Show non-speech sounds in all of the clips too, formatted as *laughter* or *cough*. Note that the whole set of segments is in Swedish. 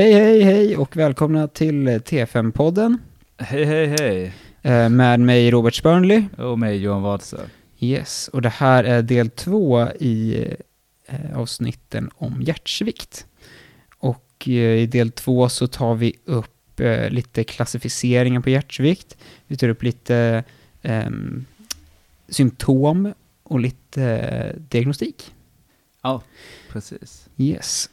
Hej, hej, hej och välkomna till T5-podden Hej, hej, hej. eh, med mig Robert Spörnly. Och mig Johan Wadsö. Yes, och det här är del två i eh, avsnitten om hjärtsvikt. Och eh, i del två så tar vi upp lite klassificeringar på hjärtsvikt. Vi tar upp lite ehm, symptom och lite diagnostik. Ja, precis. Yes.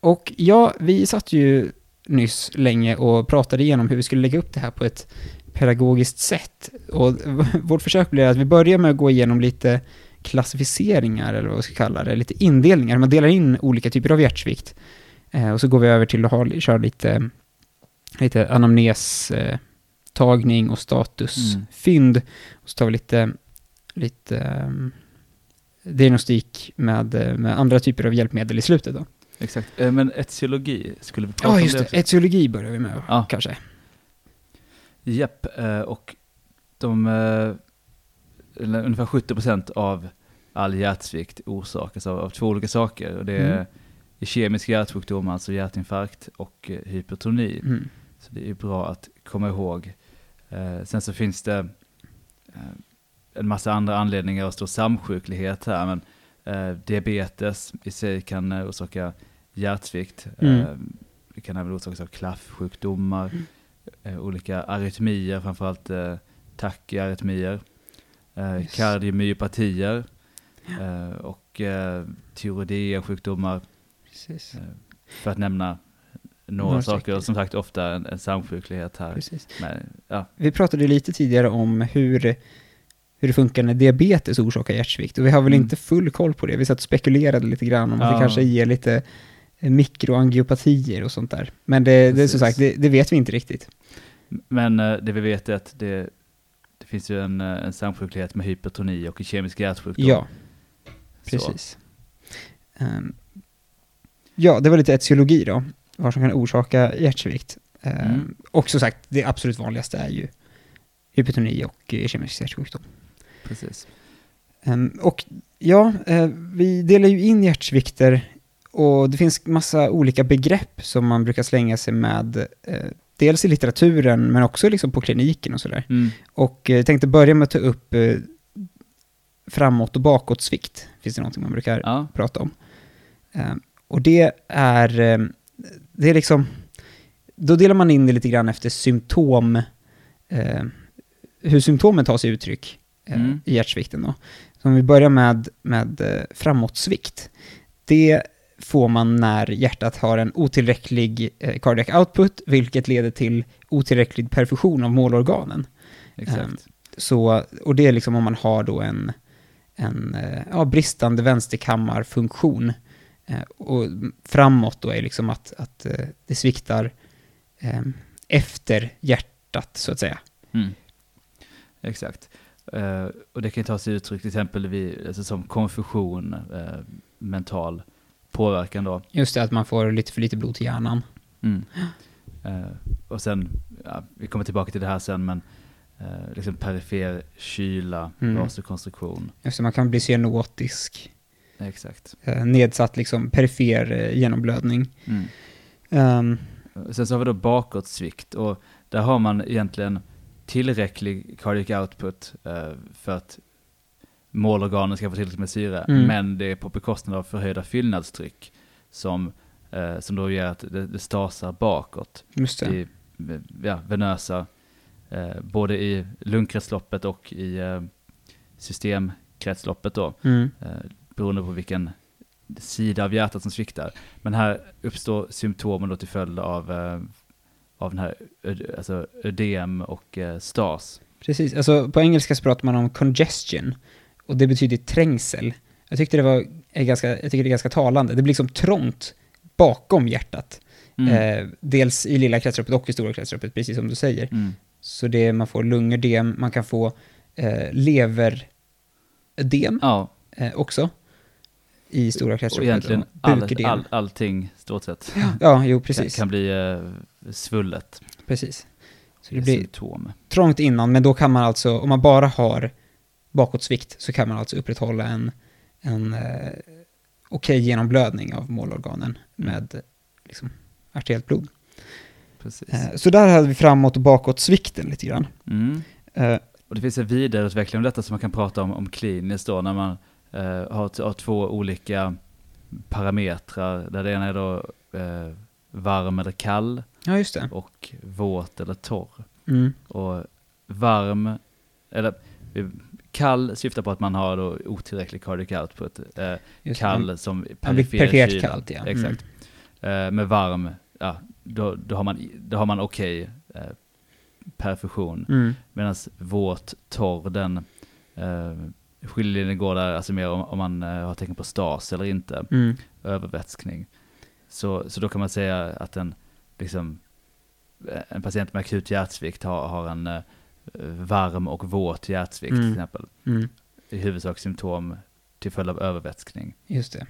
Och ja, vi satt ju nyss länge och pratade igenom hur vi skulle lägga upp det här på ett pedagogiskt sätt. Och *laughs* vårt försök blir att vi börjar med att gå igenom lite klassificeringar, eller vad vi ska kalla det, lite indelningar. Man delar in olika typer av hjärtsvikt. Eh, och så går vi över till att ha, köra lite, lite anamnes, eh, tagning och statusfynd. Och så tar vi lite, lite ehm, diagnostik med, eh, med andra typer av hjälpmedel i slutet då. Exakt. Eh, Men etiologi, skulle vi prata Ja, om just det? Etiologi börjar vi med, Ja. kanske. Japp, eh, och de, eh, ungefär 70% av all hjärtsvikt orsakas av, av två olika saker. Och det är Mm. kemisk hjärtsjukdom, alltså hjärtinfarkt och hypertoni. Mm. Så det är bra att komma ihåg. Sen så finns det en massa andra anledningar och stor samsjuklighet här, men diabetes i sig kan orsaka hjärtsvikt. Mm. Eh, det kan även orsakas av klaffsjukdomar, Mm. eh, olika arytmier, framförallt eh, tachyarrytmier, eh, Yes. kardiomyopatier och eh, tyroidea-sjukdomar, Precis. för att nämna några, Några saker. Och som sagt ofta en, en samsjuklighet här. Men, ja, Vi pratade lite tidigare om hur, hur det funkar när diabetes orsakar hjärtsvikt. Och vi har väl Mm. inte full koll på det. Vi satt och spekulerade lite grann om att det Ja. kanske ger lite mikroangiopatier och sånt där. Men det, det är som sagt, det, det vet vi inte riktigt. Men eh, det vi vet är att det, det finns ju en, eh, en samsjuklighet med hypertoni och kemisk hjärtsjukdom. Ja, precis. Ehm, ja, det var lite etiologi då. Vad som kan orsaka hjärtsvikt. Ehm, Mm. Och som sagt, det absolut vanligaste är ju hypertoni och eh, kemisk hjärtsjukdom. precis. Ehm, och ja, eh, vi delar ju in hjärtsvikter och det finns massa olika begrepp som man brukar slänga sig med. Eh, dels i litteraturen men också liksom på kliniken och sådär. Mm. Och eh, tänkte börja med att ta upp eh, framåt och bakåtsvikt. Finns det någonting man brukar Ja, prata om. Ehm, och det är, eh, det är liksom, då delar man in det lite grann efter symptom, eh, hur symptomen tar sig uttryck eh, Mm. i hjärtsvikten då. Så om vi börjar med, med eh, framåtsvikt. Det får man när hjärtat har en otillräcklig eh, cardiac output, vilket leder till otillräcklig perfusion av målorganen. exakt. Ehm, Så, och det är liksom om man har då en, en eh, ja, bristande vänsterkammarfunktion. Eh, och framåt då är liksom att, att det sviktar eh, efter hjärtat, så att säga. Mm. Exakt. Eh, och det kan ta sig uttryck till exempel vid, alltså som konfusion, eh, mental påverkan då. Just det, att man får lite för lite blod till hjärnan. Mm. Eh, och sen, ja, vi kommer tillbaka till det här sen, men eh, liksom perifer kyla, Mm. vasokonstruktion. Just det, man kan bli cyanotisk, Exakt. eh, nedsatt liksom perifer genomblödning. Mm. Ehm, Sen så har vi då bakåtsvikt och där har man egentligen tillräcklig cardiac output för att målorganen ska få tillräckligt med syre, Mm. men det är på bekostnad av förhöjda fyllnadstryck som, eh, som då gör att det, det stasar bakåt just det. i ja, venösa, eh, både i lungkretsloppet och i eh, systemkretsloppet då, Mm. eh, beroende på vilken sida av hjärtat som sviktar. Men här uppstår symptomen då till följd av, eh, av den här alltså ödem och eh, stas. Precis, alltså på engelska så pratar man om congestion och det betyder trängsel. Jag tyckte det var är ganska, jag tycker det är ganska talande. Det blir liksom trångt bakom hjärtat. Mm. Eh, dels i lilla kretsloppet och i stora kretsloppet, precis som du säger. Mm. Så det, man får lungödem, man kan få eh, leverödem Ja, eh, också i stora och kretsloppet. egentligen och all, buködem. all, allting stort sett Ja, jo kan, precis. kan bli eh, svullet. precis. Så det Det blir symptom. trångt innan, men då kan man alltså, om man bara har bakåtsvikt, så kan man alltså upprätthålla en, en eh, okej genomblödning av målorganen Mm. med liksom, arteriellt blod. Precis. Eh, Så där hade vi framåt och bakåt svikten lite grann. Mm. Eh, Och det finns en vidareutveckling av detta som man kan prata om, om kliniskt då, när man eh, har, har två olika parametrar, där det ena är då eh, varm eller kall Ja, och våt eller torr. Mm. Och varm, eller kall syftar på att man har då otillräcklig cardiac output. Eh, kall det. som perifer kyla. kallt, ja. Exakt. Eh, med varm, ja, då, då har man, då har man okej eh, perfusion. Mm. Medan våt, torr, den eh, skiljelinjen går där, alltså mer om, om man eh, har tecken på stas eller inte, Mm. övervätskning. Så, så då kan man säga att en, liksom, eh, en patient med akut hjärtsvikt har, har en eh, varm och våt hjärtsvikt Mm. till exempel. Mm. I huvudsak symptom till följd av övervätskning. Just det.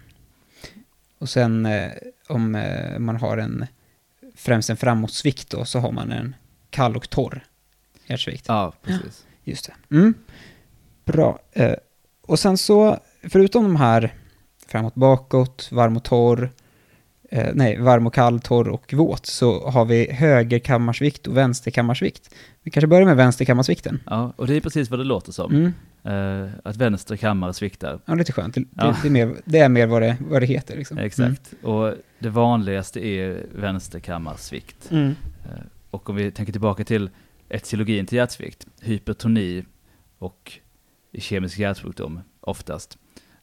Och sen eh, om eh, man har en främst en framåtsvikt då, så har man en kall och torr hjärtsvikt. Ja, precis. Just det. Mm. Bra. Eh, och sen så, förutom de här framåt, bakåt, varm och torr, eh, nej, varm och kall, torr och våt, så har vi högerkammarsvikt och vänsterkammarsvikt. Vi kanske börjar med vänsterkammarsvikten. Ja, och det är precis vad det låter som. Mm. Eh, att vänster kammare sviktar. Ja, lite skönt. Det, Ja. det, är, mer, det är mer vad det, vad det heter. Liksom. *laughs* Exakt. Och det vanligaste är vänsterkammarsvikt. Mm. Eh, Och om vi tänker tillbaka till etiologin till hjärtsvikt, hypertoni och kemisk hjärtsjukdom oftast.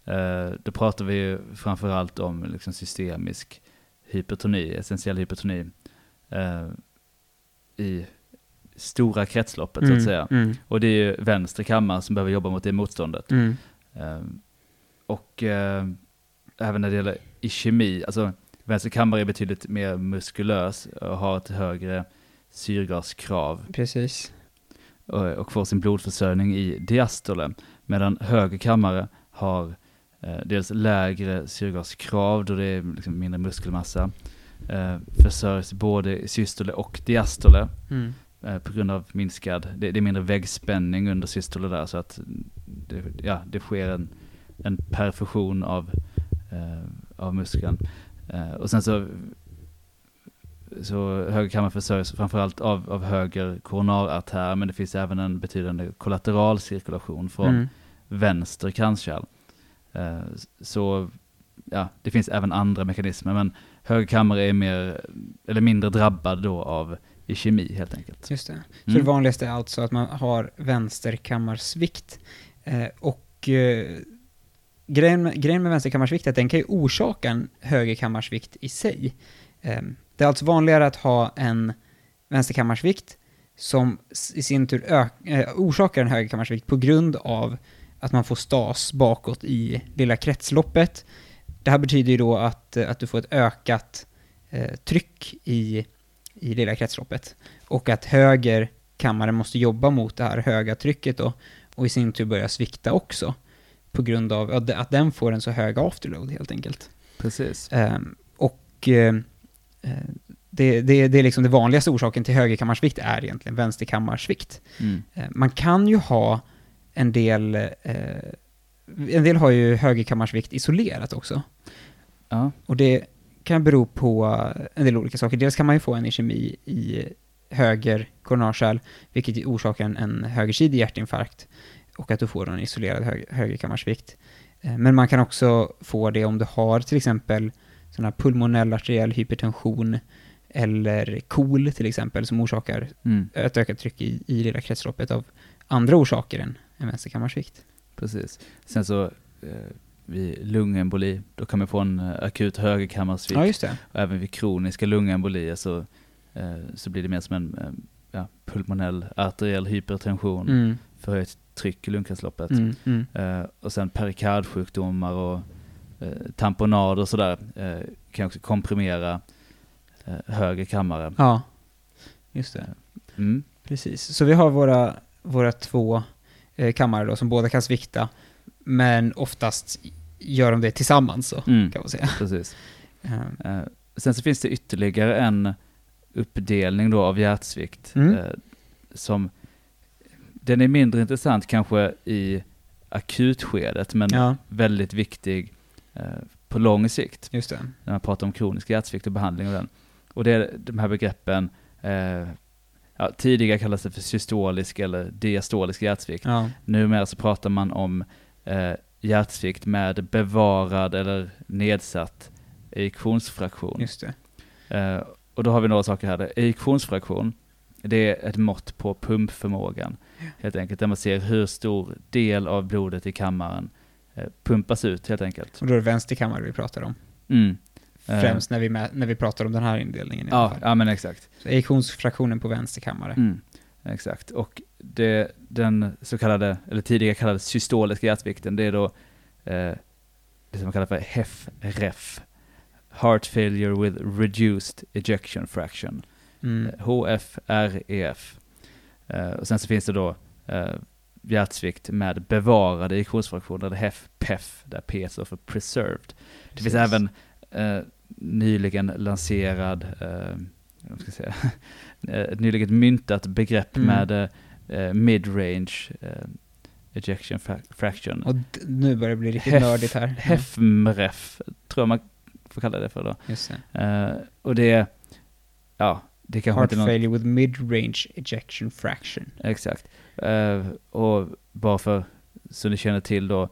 Eh, Då pratar vi ju framförallt om liksom systemisk hypertoni, essentiell hypertoni eh, i stora kretsloppet så Mm. att säga. Mm. Och det är ju vänster kammare som behöver jobba mot det motståndet. Mm. Eh, Och eh, även när det gäller ischemi, alltså vänster kammare är betydligt mer muskulös och har ett högre syrgaskrav Precis. och, och får sin blodförsörjning i diastole. Medan höger kammare har eh, dels lägre syrgaskrav då det är liksom mindre muskelmassa. Eh, försörjs både systole och diastole Mm. eh, på grund av minskad, det, det är mindre väggspänning under systole där så att det, ja, det sker en, en perfusion av, eh, av muskeln. Eh, och sen så, så höger kammare försörjs framförallt av, av höger koronarartär men det finns även en betydande kollateralcirkulation från Mm. vänster kranskärl. Eh, så ja, det finns även andra mekanismer men höger kammare är mer, eller mindre drabbad då av ischemi helt enkelt. Just det. Så Mm. det vanligaste är alltså att man har vänsterkammarsvikt. Eh, och eh, grejen, med, grejen med vänsterkammarsvikt är att den kan ju orsaka en högerkammarsvikt i sig. Eh, det är alltså vanligare att ha en vänsterkammarsvikt som i sin tur ök, eh, orsakar en högerkammarsvikt på grund av att man får stas bakåt i lilla kretsloppet. Det här betyder ju då att, eh, att du får ett ökat eh, tryck i, i lilla kretsloppet och att höger kammare måste jobba mot det här höga trycket då, och i sin tur börja svikta också, på grund av att den får en så hög afterload helt enkelt. Precis. Ehm, och eh, det, det, det är liksom det vanligaste orsaken till högerkammarsvikt är egentligen vänsterkammarsvikt. Mm. Eh, man kan ju ha en del, eh, en del har ju högerkammarsvikt isolerat också. Ja, Och det kan bero på en del olika saker. Dels kan man ju få en ischemi i höger koronarkärl, vilket orsakar en, en högersidig hjärtinfarkt och att du får en isolerad hög, högerkammarsvikt. Eh, Men man kan också få det om du har till exempel sån här pulmonell arteriell hypertension eller KOL till exempel som orsakar mm. ett ökat tryck i, i lilla kretsloppet av andra orsaker än en vänsterkammarsvikt. precis. Sen så eh, vid lungemboli, då kan man få en eh, akut högerkammarsvikt. Ja, just det. Och även vid kroniska lungembolier så, eh, så blir det mer som en eh, ja, pulmonell arteriell hypertension, Mm, förhöjt tryck i lungkretsloppet. mm, mm. Eh, och sen perikardsjukdomar och eh, tamponader och sådär eh, kan också komprimera höger kammare. Ja, just det. Mm. Precis, så vi har våra, våra två kammare då som båda kan svikta, men oftast gör de det tillsammans så, Mm. kan man säga. Precis. *laughs* Eh, sen så finns det ytterligare en uppdelning då av hjärtsvikt Mm. eh, som den är mindre intressant kanske i akutskedet men ja, väldigt viktig eh, på lång sikt just det. när man pratar om kronisk hjärtsvikt och behandling av den. och det, de här begreppen, eh, ja, tidigare kallades det för systolisk eller diastolisk hjärtsvikt. Ja, Numera så pratar man om eh, hjärtsvikt med bevarad eller nedsatt ejektionsfraktion. just det. Eh, och då har vi några saker här. Ejektionsfraktion, det är ett mått på pumpförmågan. Helt enkelt, där man ser hur stor del av blodet i kammaren eh, pumpas ut helt enkelt. Och då är det vänsterkammare vi pratar om. Mm. Eh, Främst när vi, mä- när vi pratar om den här indelningen i alla Ja, fall. ja, men exakt. Så ejektionsfraktionen på vänsterkammare. Mm. Exakt. Och det, den så kallade, eller tidigare kallade systoliska hjärtvikten, det är då eh, det som man kallar för HEF-REF. Heart failure with reduced ejection fraction. Mm. HFREF. Eh, och sen så finns det då eh, hjärtsvikt med bevarad ejektionsfraktion, eller HEF-PEF, där P står för preserved. Det finns Precis. även eh, nyligen lanserad, eh, ska jag säga, *laughs* eh, ett nyligen myntat begrepp Mm. med eh, eh, mid-range eh, ejection fra- fraction. Och nu börjar det bli riktigt Hef- nördigt här. HEFMREF, tror jag man får kalla det för då. Just det. Eh, och det, ja, det kanske Heart inte någon... failure with mid-range ejection fraction. Exakt. Eh, och bara för så ni känner till då,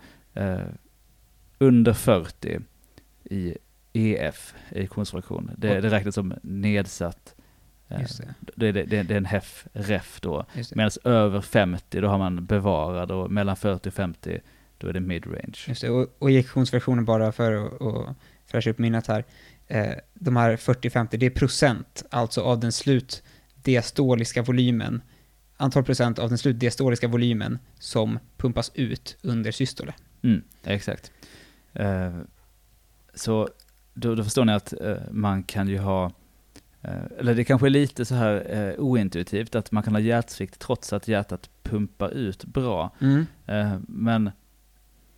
under 40 i EF, ejektionsfraktion, det, det räknas som nedsatt. Eh, det. det, det, är en HEF, REF då. Medan över 50 då har man bevarad och mellan 40 och 50 då är det mid-range. Just det. Och, och ejektionsfraktionen bara för att att fräscha upp minnet här. Eh, de här 40-50, det är procent, alltså av den slutdiastoliska volymen. Antal procent av den slutdiastoliska volymen som pumpas ut under systole. Mm, exakt. Eh, så då, då förstår ni att eh, man kan ju ha, eh, eller det kanske är lite så här eh, ointuitivt, att man kan ha hjärtsvikt trots att hjärtat pumpar ut bra. Mm. Eh, men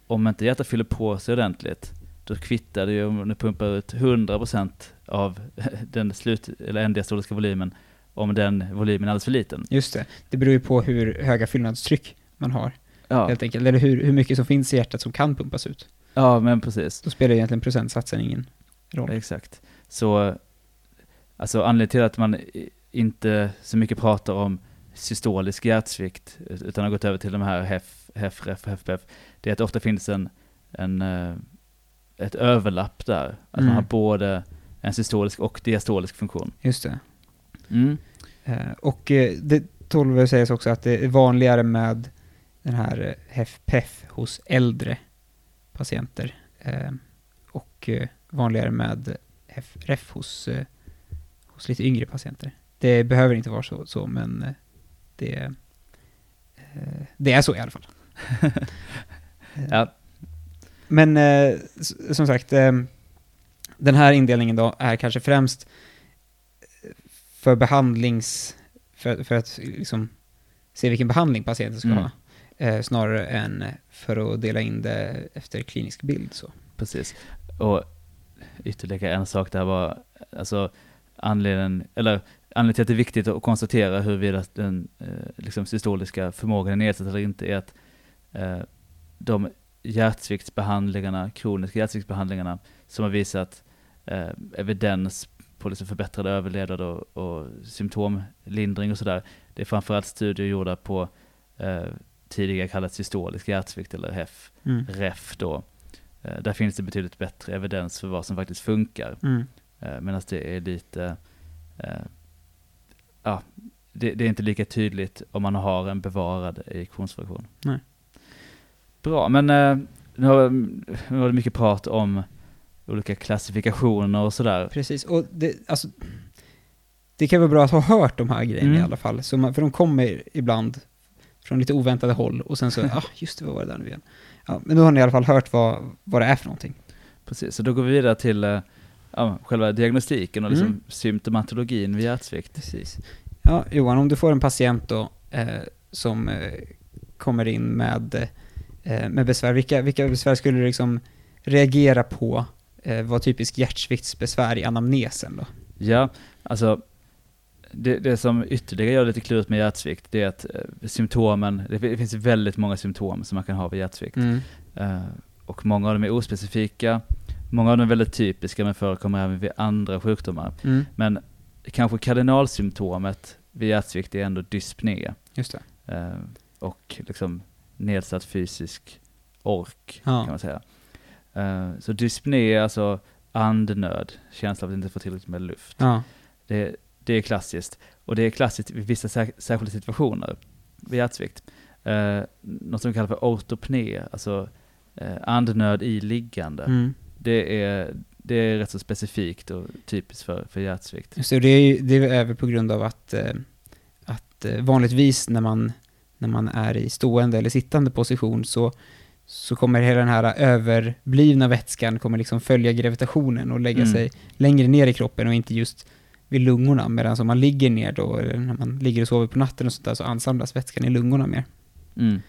om inte hjärtat fyller på sig ordentligt, då kvittar det ju om det pumpar ut 100% av *laughs* den slut, eller enddiastoliska volymen, om den volymen är alldeles för liten. Just det. Det beror ju på hur höga fyllnadstryck man har, Ja, helt enkelt. Eller hur, hur mycket som finns i hjärtat som kan pumpas ut. ja men precis. Då spelar egentligen procentsatsen ingen roll. Exakt. Så, alltså anledningen till att man inte så mycket pratar om systolisk hjärtsvikt, utan har gått över till de här HEF, HEF, REF, HEFPF, det är att det ofta finns en, en, eh, ett överlapp där. Att Mm. man har både en systolisk och diastolisk funktion. Just det. Mm. Eh, och eh, det tål väl sägas också att det är vanligare med den här HEF-PEF hos äldre patienter. Och vanligare med HEF-REF hos, eh, hos lite yngre patienter. Det behöver inte vara så, så men eh, det, eh, det är så i alla fall. *laughs* Ja. Men som sagt, den här indelningen då är kanske främst för behandlings... För, för att liksom se vilken behandling patienten ska Mm. ha. Snarare än för att dela in det efter klinisk bild så. Precis. Och ytterligare en sak där var, alltså anledningen, eller anledningen till att det är viktigt att konstatera huruvida den eh, liksom systoliska förmågan är nedsatt eller inte är att eh, de hjärtsviktsbehandlingarna, kroniska hjärtsviktsbehandlingarna som har visat eh, evidens på liksom förbättrad överlevnad och, och symptomlindring och sådär. Det är framförallt studier gjorda på eh, tidigare kallat systolisk hjärtsvikt eller HEF, Mm. REF då. Eh, Där finns det betydligt bättre evidens för vad som faktiskt funkar. Mm. Eh, Medan det är lite, eh, ja, det, det är inte lika tydligt om man har en bevarad ejektionsfraktion. Nej. Bra, men nu har, nu har det mycket prat om olika klassifikationer och sådär. Precis, och det, alltså, det kan vara bra att ha hört de här grejerna Mm. i alla fall. Man, för de kommer ibland från lite oväntade håll och sen så, ja *laughs* ah, just det, vad var det där nu igen? Ja, men då har ni i alla fall hört vad, vad det är för någonting. Precis, så då går vi vidare till eh, ja, själva diagnostiken och liksom Mm. symptomatologin vid hjärtsvikt. Precis. Ja, Johan, om du får en patient då eh, som eh, kommer in med, eh, med besvär, vilka, vilka besvär skulle du liksom reagera på eh, var typisk hjärtsviktsbesvär i anamnesen då? Ja, alltså det, det som ytterligare gör det lite klurigt med hjärtsvikt, det är att eh, symptomen, det, fi- det finns väldigt många symptom som man kan ha vid hjärtsvikt. Mm. Eh, och många av dem är ospecifika, många av dem är väldigt typiska men förekommer även vid andra sjukdomar. Mm. Men kanske kardinalsymptomet vid hjärtsvikt är ändå dyspné. Just det. Eh, och liksom nedsatt fysisk ork Ja. kan man säga. Eh, så dyspné är alltså andnöd, känsla av att inte få tillräckligt med luft. Ja. Det, det är klassiskt. Och det är klassiskt vid vissa sär, särskilda situationer vid hjärtsvikt. Eh, något som vi kallar för ortopné, alltså eh, andnöd i liggande. Mm. Det, är, det är rätt så specifikt och typiskt för, för hjärtsvikt. Just det, är, det är väl på grund av att, eh, att eh, vanligtvis när man, när man är i stående eller sittande position så, så kommer hela den här överblivna vätskan kommer liksom följa gravitationen och lägga Mm. sig längre ner i kroppen och inte just vid lungorna. Medan om man ligger ner då, eller när man ligger och sover på natten och sånt där, så ansamlas vätskan i lungorna mer. Mm.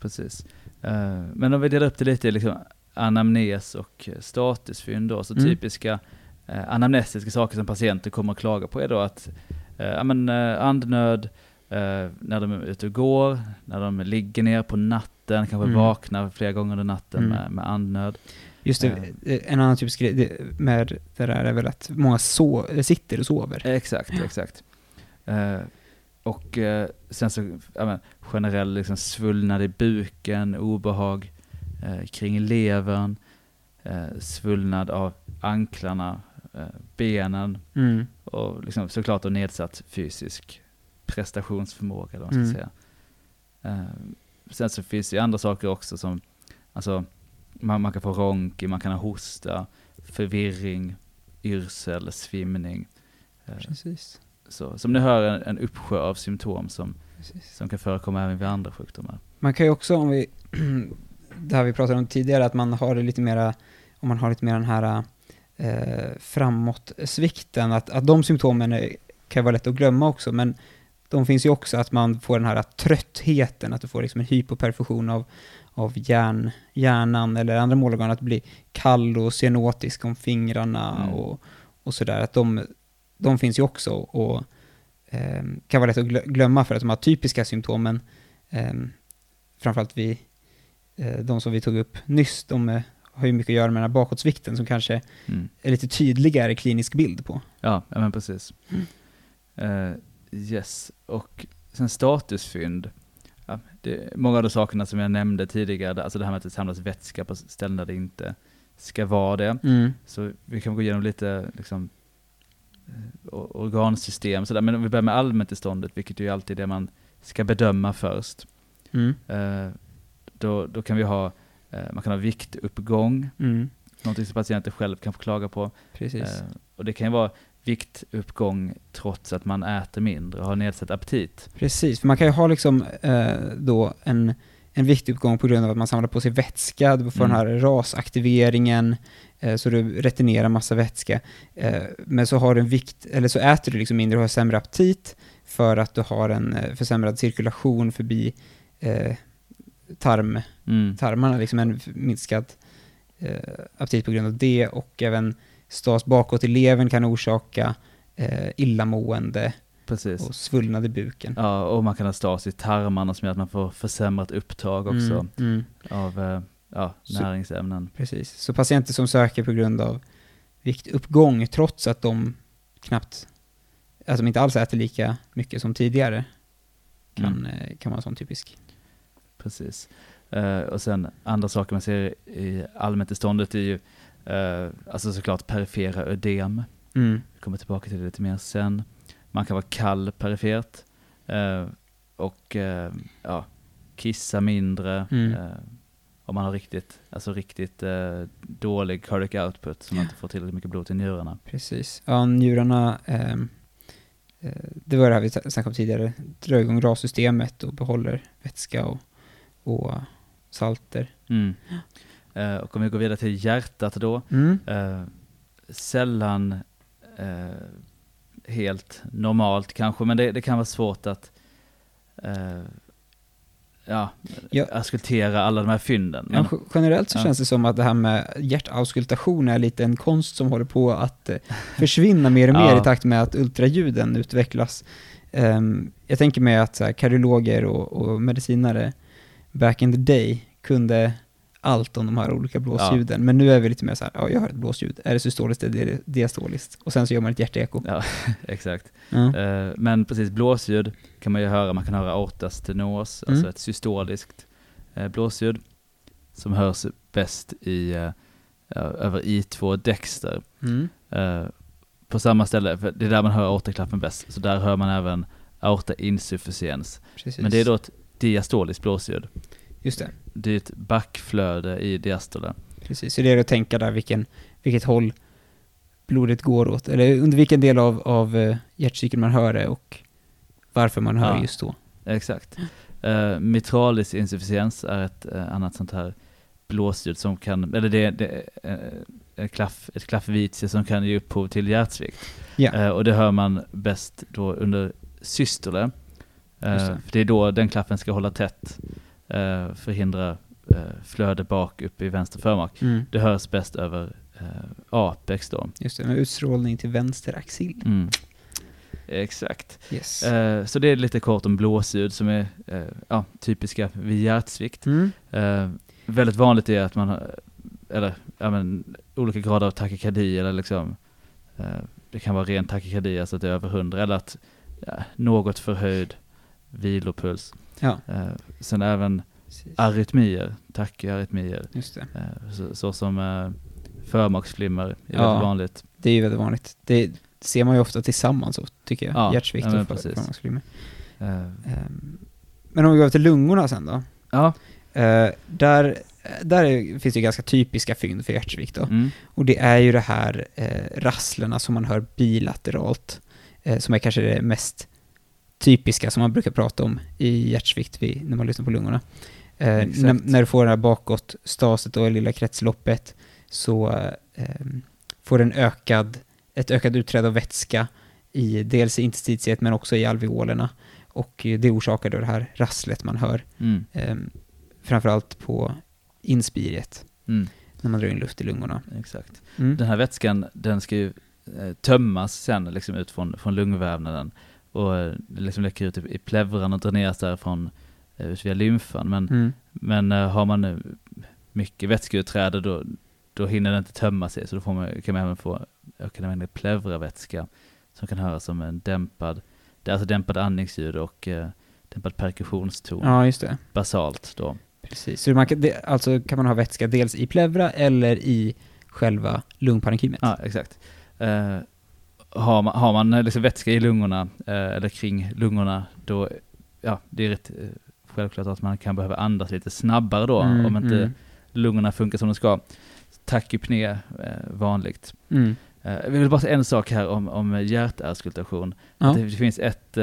Precis. Eh, men om vi delar upp det lite liksom anamnes och statusfynd då, så Mm. typiska eh, anamnestiska saker som patienter kommer att klaga på är då att eh, ja, men, eh, andnöd, när de är ute och går, när de ligger ner på natten, kanske Mm. vaknar flera gånger under natten Mm. med, med andnöd. Just det, eh, en annan typisk grej med det där är väl att många so- sitter och sover. Exakt, exakt. Eh, och eh, sen så, men, generell liksom svullnad i buken, obehag eh, kring levern, svullnad av anklarna, benen Mm. och liksom, såklart då nedsatt fysisk prestationsförmåga. Eller vad man ska Mm. säga. Sen så finns det ju andra saker också som, alltså, man, man kan få ronk, man kan ha hosta, förvirring, yrsel, svimning. Eh, Precis. så, som ni hör en, en uppsjö av symptom som, Precis. som kan förekomma även vid andra sjukdomar. Man kan ju också, om vi, *clears throat* det här vi pratade om tidigare, att man har det lite mera, om man har lite mer den här eh, framåtsvikten, att, att de symptomen är, kan vara lätt att glömma också, men de finns ju också att man får den här tröttheten, att du får liksom en hypoperfusion av, av hjärn, hjärnan eller andra målorgan, att bli kall och cyanotisk om fingrarna Mm. och, och sådär, att de, de finns ju också och eh, kan vara lätt att glö- glömma för att de här typiska symptomen, eh, framförallt vi, eh, de som vi tog upp nyss, de eh, har ju mycket att göra med den här bakåtsvikten som kanske Mm. är lite tydligare klinisk bild på. Ja, men precis. Eh, yes, och sen statusfynd. Ja, det, många av de sakerna som jag nämnde tidigare, alltså det här med att det samlas vätska på ställen där det inte ska vara det. Mm. Så vi kan gå igenom lite liksom, eh, organsystem sådär. Men om vi börjar med allmäntillståndet, vilket ju alltid är det man ska bedöma först. Mm. Eh, då, då kan vi ha, eh, man kan ha viktuppgång, Mm. någonting som patienten själv kan få klaga på. Precis. Eh, och det kan ju vara viktuppgång trots att man äter mindre och har nedsatt aptit. Precis, för man kan ju ha liksom eh, då en, en viktuppgång på grund av att man samlar på sig vätska, du får Mm. den här rasaktiveringen, eh, så du retinerar massa vätska. Eh, men så har du en vikt, eller så äter du liksom mindre och har sämre aptit för att du har en eh, försämrad cirkulation förbi eh, tarm, Mm. tarmarna, liksom en minskad eh, aptit på grund av det och även stas bakåt i levern kan orsaka eh, illamående Precis. och svullnad i buken. Ja, och man kan ha stas i tarmarna som gör att man får försämrat upptag också Mm, mm, av eh, ja, Så- näringsämnen. precis. Så patienter som söker på grund av viktuppgång, trots att de knappt, alltså de inte alls äter lika mycket som tidigare, kan, Mm. eh, kan vara en sån typisk. Precis. Eh, och sen andra saker man ser i allmäntillståndet är ju eh, alltså såklart perifera ödem. Mm. Kommer tillbaka till det lite mer sen. Man kan vara kall perifert eh, och eh, ja, kissa mindre. Mm. Om man har riktigt, alltså riktigt dålig cardiac output, så man inte får tillräckligt mycket blod till njurarna. Precis. Ja, njurarna, eh, det var det här vi snackade om tidigare, drar igång rassystemet och behåller vätska och, och salter. Mm. Eh, och om vi går vidare till hjärtat då, Mm. eh, sällan eh, helt normalt kanske, men det, det kan vara svårt att eh, ja, Ja. auskultera alla de här fynden. Ja, Men, g- generellt så ja. känns det som att det här med hjärtauskultation är lite en konst som håller på att eh, försvinna mer och *laughs* mer Ja. i takt med att ultraljuden utvecklas. Ehm, jag tänker mig att så här, kardiologer och, och medicinare back in the day kunde allt om de här olika blåsljuden. Men nu är vi lite mer så här, ja jag hör ett blåsljud. Är det systoliskt eller är det diastoliskt? Och sen så gör man ett hjärteeko. Ja, *laughs* exakt. Ja. Eh, men precis, blåsljud kan man ju höra, man kan höra aortas tenos, Mm. alltså ett systoliskt eh, blåsljud som hörs bäst i, ja, över I2 dexter. Mm. På samma ställe, för det är där man hör aortaklaffen bäst, så där hör man även aorta insufficiens. Men det är då ett diastoliskt blåsljud. Just det. Det är ett backflöde i diastole. Precis, så det är att tänka där vilken, vilket håll blodet går åt, eller under vilken del av, av eh, hjärtcykeln man hör det och varför man hör Ja. just då. Exakt. Uh, mitralis insufficiens är ett eh, annat sånt här blåsljud som kan, eller det, det är ett klaff, ett klaffvitie som kan ge upphov till hjärtsvikt. Ja. Eh, och det hör man bäst då under systole. Det. för det är då den klaffen ska hålla tätt, uh, förhindra uh, flöde bak upp i vänster förmak. Mm. Det hörs bäst över uh, apex då. Just det, med utstrålning till vänster axil. Mm. Exakt. Yes. Eh, så det är lite kort om blåsljud som är eh, ja, typiska vid hjärtsvikt. Mm. Eh, väldigt vanligt är att man har, eller ja, men, olika grader av takykardi eller liksom, eh, det kan vara ren takykardi, alltså att det är över 100, eller att ja, något förhöjd vilopuls. Ja, Eh, sen även precis. arytmier, tachyarrytmier, Just det. eh, så, så som eh, förmaksflimmer är Ja. väldigt vanligt. Det är ju väldigt vanligt. Det ser man ju ofta tillsammans, tycker jag. Ja, Hjärtsvikt ja, och förmaksflimmer. Ehm, Men om vi går över till lungorna sen då. ja, Eh, där där är, finns det ju ganska typiska fynd för hjärtsvikt då. mm, Och det är ju det här eh, rasslerna som man hör bilateralt, eh, som är kanske det mest typiska som man brukar prata om i hjärtsvikt vid, när man lyssnar på lungorna. Eh, när, när du får det här bakåt staset och lilla kretsloppet så eh, får en ökad, ett ökad utträde av vätska i dels i interstitiet men också i alveolerna. Och det orsakar då det här rasslet man hör, mm, eh, framförallt på inspiriet, mm, när man drar in luft i lungorna. exakt. Mm. Den här vätskan, den ska ju eh, tömmas sen liksom ut från, från lungvävnaden och eh, det liksom läcker ut i, i plevran och dräneras därifrån eh, via lymfan. Men, Mm. men eh, har man mycket vätskeutträde då, då hinner den inte tömma sig så då får man, kan man även få ökade mängder plevravätska som kan höras som en dämpad, det är alltså dämpad andningsljud och eh, dämpad perkussionston Ja, just det. basalt då. Precis. Så man kan, det, alltså kan man ha vätska dels i plevra eller i själva lungparenkymet. Ja, exakt. Eh, har man, har man eh, liksom vätska i lungorna, eh, eller kring lungorna, då, ja, det är rätt eh, självklart att man kan behöva andas lite snabbare då, Mm, om inte mm, lungorna funkar som de ska. Tachypné, eh, vanligt. mm. Jag vill bara säga en sak här om, om hjärtarskultation. Ja. Det, det finns ett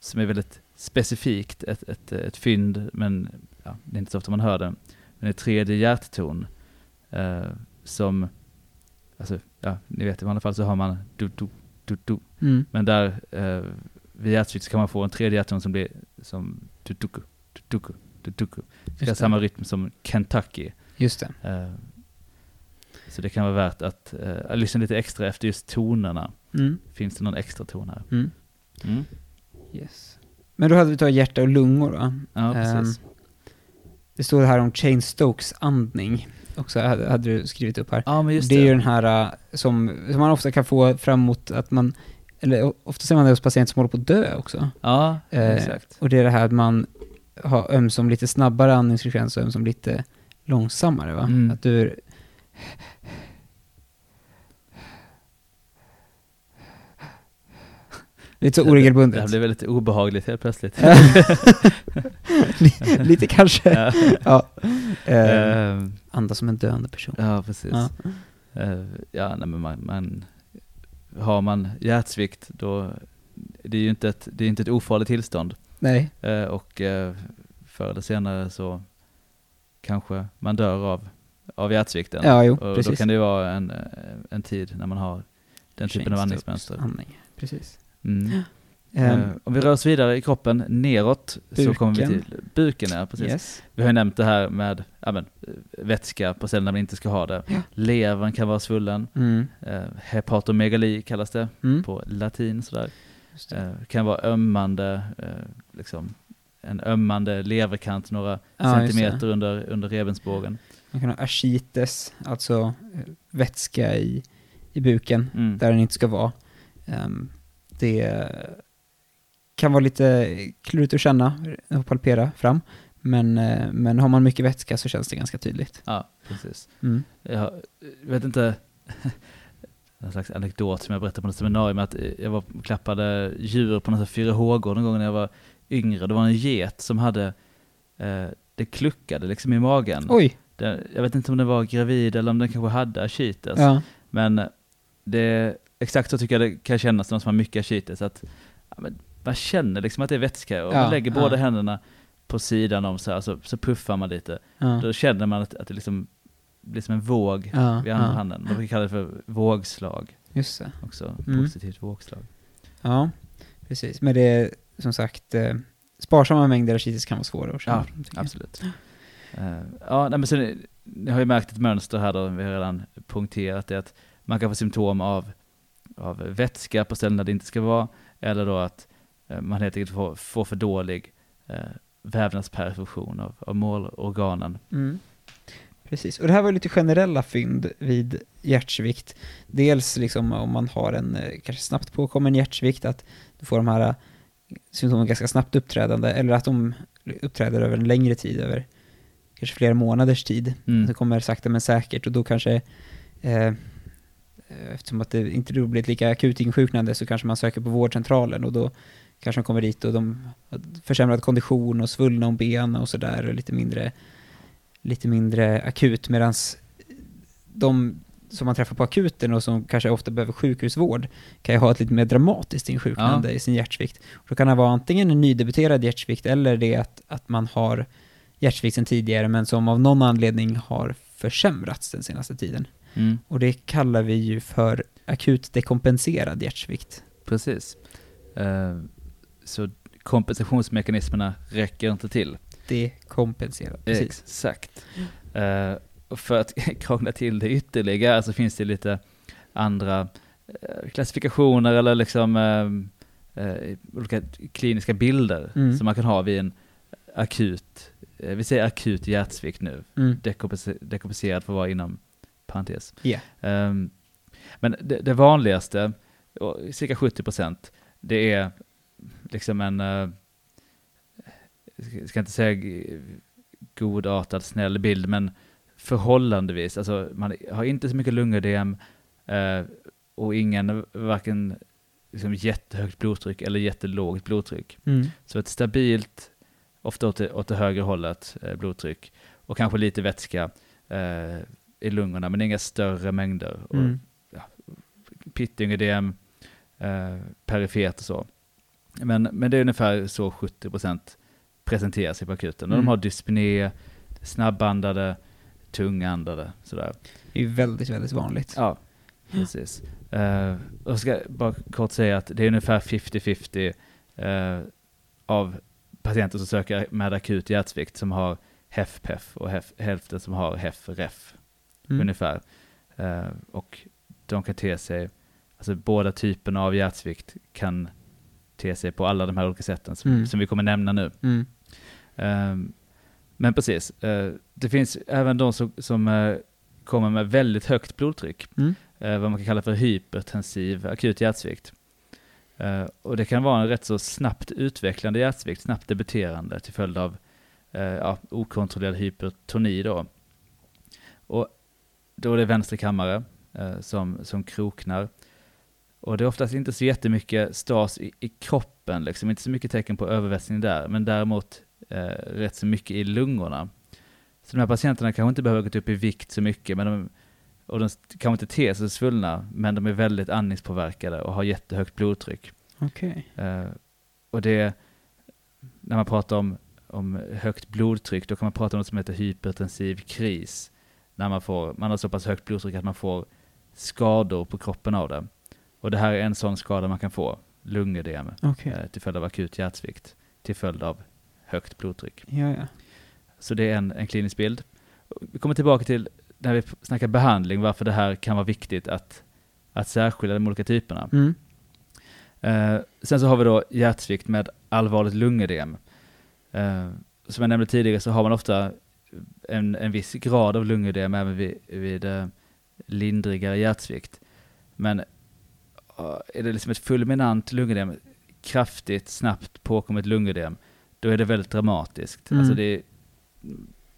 som är väldigt specifikt, ett, ett, ett fynd, men ja, det är inte så ofta man hör det. Men det är tredje hjärtton som, alltså, ja, ni vet i vanliga fall så har man du, du, du, du. Mm. Men där eh, vid hjärtsvikt så kan man få en tredje hjärtton som blir som du, du, du, du, du, du. Det det. samma rytm som Kentucky. Just det. Eh, så det kan vara värt att eh, lyssna lite extra efter just tonerna. Mm. Finns det någon extra ton här? Mm. Mm. Yes. Men då hade vi tagit hjärta och lungor va? Ja, precis. Ehm, det står här om Chain Stokes andning. Också hade, hade du skrivit upp här. ja, men just det det. är ju den här uh, som, som man ofta kan få fram emot att man, eller ofta ser man det hos patienter som håller på att dö också. Ja, Eh, exakt. Och det är det här att man har ömsom lite snabbare andningsfrekvens och ömsom lite långsammare va? Mm. Att du... Lite så Det här oregelbundet. blev väldigt obehagligt helt plötsligt. *laughs* Li- lite kanske. *laughs* ja. ja. Ehm, andas som en döende person. ja, precis. Ja. Eh, ja, nej, men man, man, har man hjärtsvikt då, det är ju inte ett, det är inte ett ofarligt tillstånd. Nej. Eh, och eh, förr eller senare så kanske man dör av, av hjärtsvikten. Ja, jo, och då precis. kan det ju vara en, en tid när man har den typen av andningsmönster. Andning. Precis. Mm. Eh, om vi rör oss vidare i kroppen neråt så kommer vi Buken. till buken. Ja, precis. yes. Vi har ju nämnt det här med ja, men, vätska på ställen där man inte ska ha det. Ja. Levern kan vara svullen. Mm. Eh, hepatomegali kallas det Mm. på latin. Sådär. Det. Eh, kan vara ömmande, liksom, en ömmande leverkant några Ja, centimeter under, under revbensbågen. Man kan ha ascites, alltså vätska i, i buken, Mm. där den inte ska vara. Ehm, det kan vara lite klurigt att känna och palpera fram, men, eh, men har man mycket vätska så känns det ganska tydligt. Ja, precis. Mm. Jag vet inte, *laughs* en slags anekdot som jag berättade på något seminarium, att jag var klappade djur på någon 4H-gård någon gång när jag var yngre. Det var en get som hade, eh, det kluckade liksom i magen. Oj! Det, jag vet inte om den var gravid eller om den kanske hade ascites. Ja. Men det, exakt så tycker jag det kan kännas när som har mycket ascites. Att, ja, men man känner liksom att det är vätska och Ja, man lägger ja. båda händerna på sidan om så här, så, så puffar man lite. Ja. Då känner man att, att det liksom blir som en våg Ja, vid andra handen. Man brukar kalla det för vågslag Just det. också. Mm. Positivt vågslag. Ja, precis. Men det är som sagt, eh, sparsamma mängder ascites kan vara svåra att känna. Ja, jag. Absolut. Eh, ja, nej, men sen, ni har ju märkt ett mönster här då, vi har redan punkterat det, att man kan få symptom av, av vätska på ställen där det inte ska vara, eller då att man helt enkelt får, får för dålig eh, vävnadsperfusion av, av målorganen. Mm. Precis, och det här var lite generella fynd vid hjärtsvikt. Dels liksom om man har en eh, kanske snabbt påkommen hjärtsvikt, att du får de här eh, symptomen ganska snabbt uppträdande, eller att de uppträder över en längre tid, över kanske flera månaders tid. Mm. Det kommer sakta men säkert och då kanske, eh, eftersom att det inte då blir ett lika akut insjuknande så kanske man söker på vårdcentralen och då kanske de kommer dit och de har försämrad kondition och svullna om benen och sådär och lite mindre, lite mindre akut medan de som man träffar på akuten och som kanske ofta behöver sjukhusvård kan ju ha ett lite mer dramatiskt insjuknande i sin hjärtsvikt. Då kan det vara antingen en nydebuterad hjärtsvikt eller det att, att man har hjärtsvikt sedan tidigare men som av någon anledning har försämrats den senaste tiden. Mm. Och det kallar vi ju för akut dekompenserad hjärtsvikt. Precis. Eh, så kompensationsmekanismerna räcker inte till. Dekompenserad, precis. Exakt. Eh, och för att *laughs* krångla till det ytterligare så finns det lite andra eh, klassifikationer eller liksom eh, olika kliniska bilder Mm. som man kan ha vid en akut, vi säger akut hjärtsvikt nu, Mm. Dekompense- dekompenserad får vara inom parentes. Ehm, men det, det vanligaste, cirka 70%, det är liksom en, uh, ska, inte säga godartad, snäll bild, men förhållandevis, alltså man har inte så mycket lungödem eh, och ingen, varken liksom jättehögt blodtryck eller jättelågt blodtryck. Mm. Så ett stabilt, ofta åt det, åt det högre hållet, eh, blodtryck och kanske lite vätska eh, i lungorna, men inga större mängder. Och Mm. pittyngedem, eh, perifert och så. Men, men det är ungefär så 70% presenterar sig på akuten. Och Mm. de har dyspné, snabbandade, tungandade, sådär. Det är väldigt, väldigt vanligt. Ja, precis. Eh, och jag ska bara kort säga att det är ungefär 50-50 eh, av patienter som söker med akut hjärtsvikt som har HEF-PEF och HEF, hälften som har HEF-REF Mm. ungefär. Eh, och de kan te sig, alltså båda typerna av hjärtsvikt kan te sig på alla de här olika sätten som, Mm. som vi kommer nämna nu. Mm. Ehm, men precis, eh, det finns även de som, som eh, kommer med väldigt högt blodtryck, Mm. eh, vad man kan kalla för hypertensiv akut hjärtsvikt. Och det kan vara en rätt så snabbt utvecklande hjärtsvikt, snabbt debuterande till följd av ja, okontrollerad hypertoni då. Och då är det vänster kammare som, som kroknar. Och det är oftast inte så jättemycket stas i, i kroppen, liksom. inte så mycket tecken på övervätskning där, men däremot eh, rätt så mycket i lungorna. Så de här patienterna kanske inte behöver gå upp i vikt så mycket, men de, och de kanske inte ter sig svullna, men de är väldigt andningspåverkade och har jättehögt blodtryck. Okej. Eh, och det, när man pratar om, om högt blodtryck, då kan man prata om något som heter hypertensiv kris. När man, får, man har så pass högt blodtryck att man får skador på kroppen av det. Och det här är en sån skada man kan få, lungödem, Okej. eh, till följd av akut hjärtsvikt, till följd av högt blodtryck. Ja, ja. Så det är en, en klinisk bild. Vi kommer tillbaka till när vi snackar behandling, varför det här kan vara viktigt att, att särskilja de olika typerna. Mm. Eh, sen så har vi då hjärtsvikt med allvarligt lungödem. Eh, som jag nämnde tidigare så har man ofta en, en viss grad av lungödem även vid, vid eh, lindrigare hjärtsvikt. Men är det liksom ett fulminant lungödem, kraftigt, snabbt påkommet lungödem, då är det väldigt dramatiskt. Mm. Alltså det är,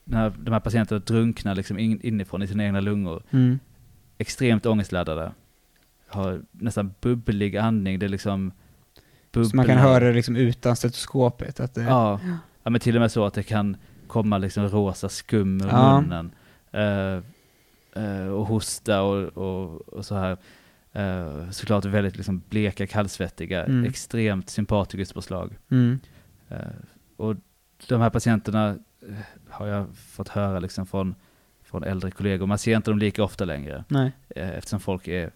när de här patienterna drunknar liksom in, inifrån i sina egna lungor, Mm. extremt ångestladdade, har nästan bubblig andning, det är liksom Så man kan bubblar. höra det liksom utan stetoskopet. Att det, Ja. ja, men till och med så att det kan komma liksom rosa skum ur Ja. munnen. eh, eh, och hosta och, och, och så här. Uh, såklart väldigt liksom bleka, kallsvettiga, Mm. extremt sympatikuspåslag. Mm. Uh, och de här patienterna eh, har jag fått höra liksom från, från äldre kollegor. Man ser inte dem lika ofta längre. Nej. eftersom folk är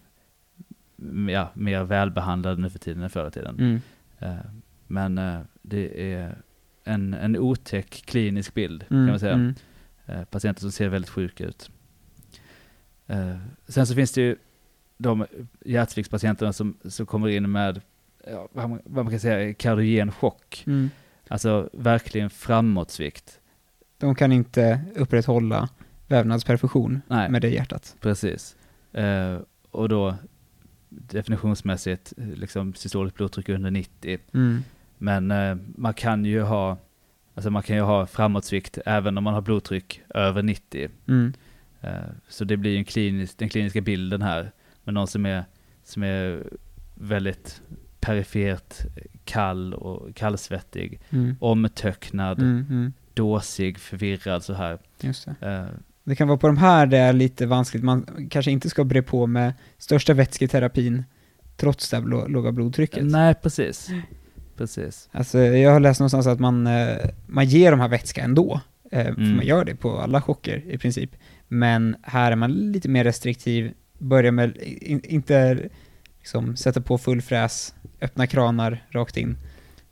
mm, ja, mer välbehandlade nu för tiden än förr i tiden. Mm. Men det är en, en otäck klinisk bild Mm. kan man säga. Mm. Patienter som ser väldigt sjuka ut. Sen så finns det ju de hjärtsviktspatienterna som, som kommer in med ja, vad, man, vad man kan säga kardiogen chock. Mm. Alltså verkligen framåtsvikt. De kan inte upprätthålla vävnadsperfusion Nej. med det hjärtat. Precis. Eh, och då definitionsmässigt liksom systoliskt blodtryck under 90. Mm. Men eh, man kan ju ha Alltså man kan ju ha framåtsvikt även om man har blodtryck över 90. Mm. Eh, så det blir en klinisk, den kliniska bilden här med någon som är, som är väldigt perifert kall och kallsvettig, Mm. omtöcknad, Mm. Mm. dåsig, förvirrad så här. Just det. Eh, Det kan vara på de här det är lite vanskligt. Man kanske inte ska bre på med största vätsketerapin trots det låga blodtrycket. nej, precis. Precis. Alltså, jag har läst någonstans att man, eh, man ger de här vätska ändå. Eh, För Mm. man gör det på alla chocker i princip. Men här är man lite mer restriktiv. Börjar med, in, inte liksom sätta på full fräs, öppna kranar rakt in.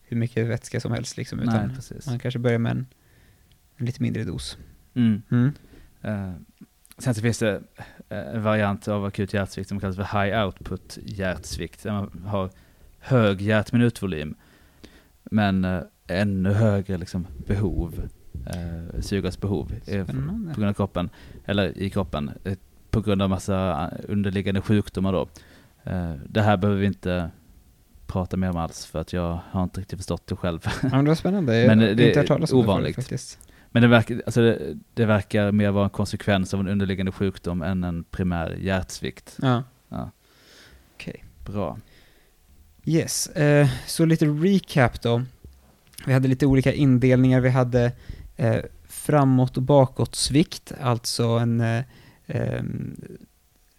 Hur mycket vätska som helst liksom. Utan nej, man kanske börjar med en, en lite mindre dos. Mm. Mm. Eh, sen så finns det eh, en variant av akut hjärtsvikt som kallas för high output hjärtsvikt. Där man har hög hjärtminutvolym men eh, ännu högre liksom, behov, eh, syrgasbehov eh, på grund av kroppen, eller i kroppen, på grund av massa eh, underliggande sjukdomar då. Eh, det här behöver vi inte prata mer om alls för att jag har inte riktigt förstått det själv. Ja, men det var spännande. *laughs* Men det inte är om det ovanligt. faktiskt. Men det verkar, alltså det, det verkar mer vara en konsekvens av en underliggande sjukdom än en primär hjärtsvikt. Ja. Ja. Okej. Bra. Yes, eh, så lite recap då. Vi hade lite olika indelningar. Vi hade eh, framåt och bakåtsvikt, alltså en eh, eh,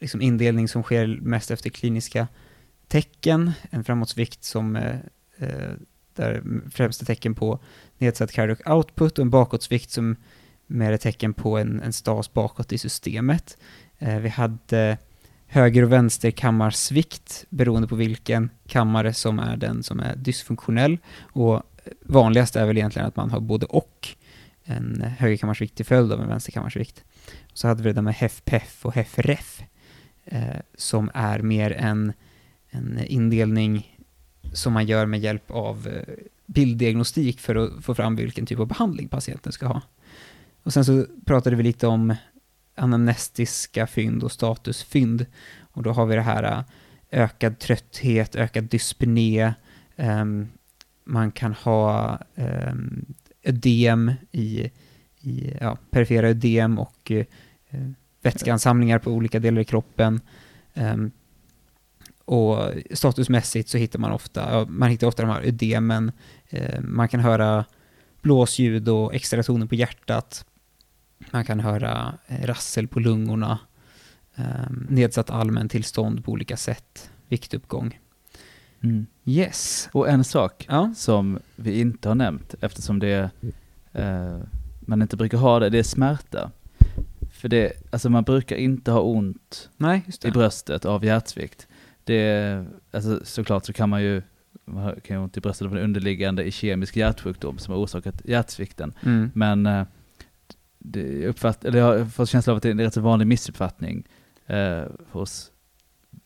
liksom indelning som sker mest efter kliniska tecken. En framåtsvikt som eh, eh, där främsta tecken på nedsatt cardiac output och en bakåtsvikt som mer är tecken på en, en stas bakåt i systemet. Eh, vi hade höger och vänster kammarsvikt beroende på vilken kammare som är den som är dysfunktionell. Och vanligast är väl egentligen att man har både och en högerkammarsvikt till följd av en vänsterkammarsvikt. Så hade vi det där med HEF-PEF och HEF-REF eh, som är mer en, en indelning som man gör med hjälp av eh, bilddiagnostik för att få fram vilken typ av behandling patienten ska ha. Och sen så pratade vi lite om anamnestiska fynd och statusfynd. Och då har vi det här eh, ökad trötthet, ökad dyspné, um, man kan ha um, ödem i, i ja, perifera ödem och uh, vätskeansamlingar på olika delar i kroppen. Ehm, och statusmässigt så hittar man ofta, ja, man hittar ofta de här ödemen, eh, man kan höra blåsljud och extra toner på hjärtat, man kan höra eh, rassel på lungorna, eh, nedsatt allmäntillstånd på olika sätt, viktuppgång. Mm. Yes. Och en sak Ja. som vi inte har nämnt eftersom det eh, man inte brukar ha det, det är smärta. För det, alltså man brukar inte ha ont Nej, i bröstet av hjärtsvikt. Det alltså såklart så kan man ju, man kan ju ha ont i bröstet av en underliggande kemisk hjärtsjukdom som har orsakat hjärtsvikten. Mm. Men eh, det uppfatt, eller jag har fått känslan av att det är en rätt så vanlig missuppfattning eh, hos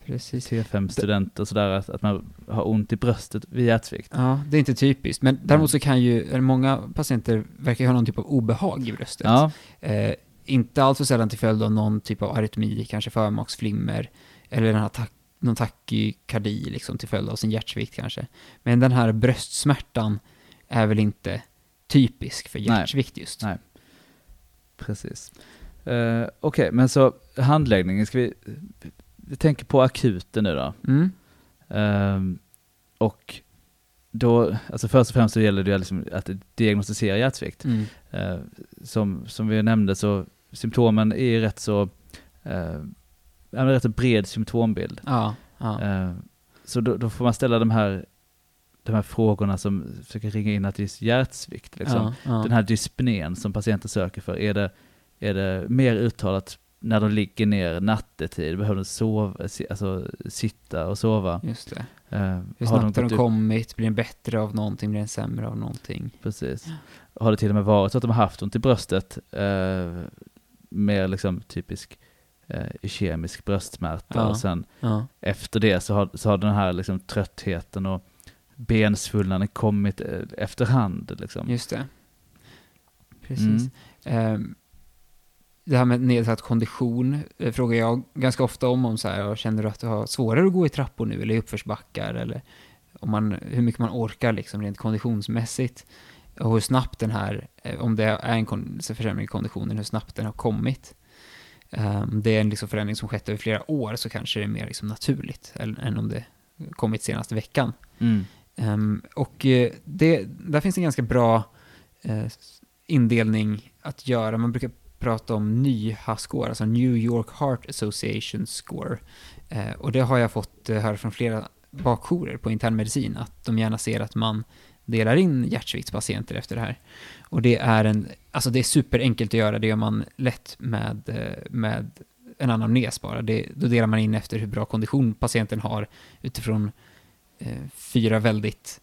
Precis. T5-student och sådär, att, att man har ont i bröstet vid hjärtsvikt. Ja, det är inte typiskt. Men däremot så kan ju, många patienter verkar ha någon typ av obehag i bröstet. Ja, Eh, inte alls för sällan till följd av någon typ av arytmi, kanske förmaksflimmer, eller här tak- någon takykardi liksom till följd av sin hjärtsvikt kanske. Men den här bröstsmärtan är väl inte typisk för Nej. hjärtsvikt just. Nej. precis. Eh, Okej, men så handläggningen, ska vi, vi tänker på akuten nu då. Mm. Ehm, och då, alltså först och främst så gäller det liksom att diagnostisera hjärtsvikt. Mm. Eh, som, som vi nämnde så symptomen är ju rätt så, eh, en rätt så bred symptombild. Ja, ja. Eh, så då, då får man ställa de här, de här frågorna som försöker ringa in att det är hjärtsvikt. Liksom. ja. Den här dyspnén som patienten söker för, är det, är det mer uttalat när de ligger ner nattetid, behöver de sova, alltså sitta och sova? Just det. Eh, Hur snabbt har de kommit? Blir den bättre av någonting? Blir den sämre av någonting? Precis. Har det till och med varit så att de har haft ont i bröstet, eh, mer liksom typisk eh, kemisk bröstsmärta Ja. och sen Ja, efter det så har, så har den här liksom tröttheten och bensvullnaden kommit eh, efterhand. Liksom. just det. Precis. Mm. Ehm, det här med nedsatt kondition eh, frågar jag ganska ofta om, om så här, känner du att du har svårare att gå i trappor nu eller i uppförsbackar eller om man, hur mycket man orkar liksom rent konditionsmässigt och hur snabbt den här, eh, om det är en försämring i konditionen, hur snabbt den har kommit. Ehm, det är en liksom förändring som skett över flera år så kanske det är mer liksom naturligt än, än om det kommit senaste veckan. Mm. Ehm, och eh, det, där finns en ganska bra eh, indelning att göra. Man brukar prata om NYHA-score, alltså New York Heart Association score. Eh, och det har jag fått eh, höra från flera bakjourer på internmedicin, att de gärna ser att man delar in hjärtsviktspatienter efter det här. Och det är en, alltså det är superenkelt att göra, det gör man lätt med, eh, med en anamnes bara. Det, då delar man in efter hur bra kondition patienten har utifrån eh, fyra väldigt,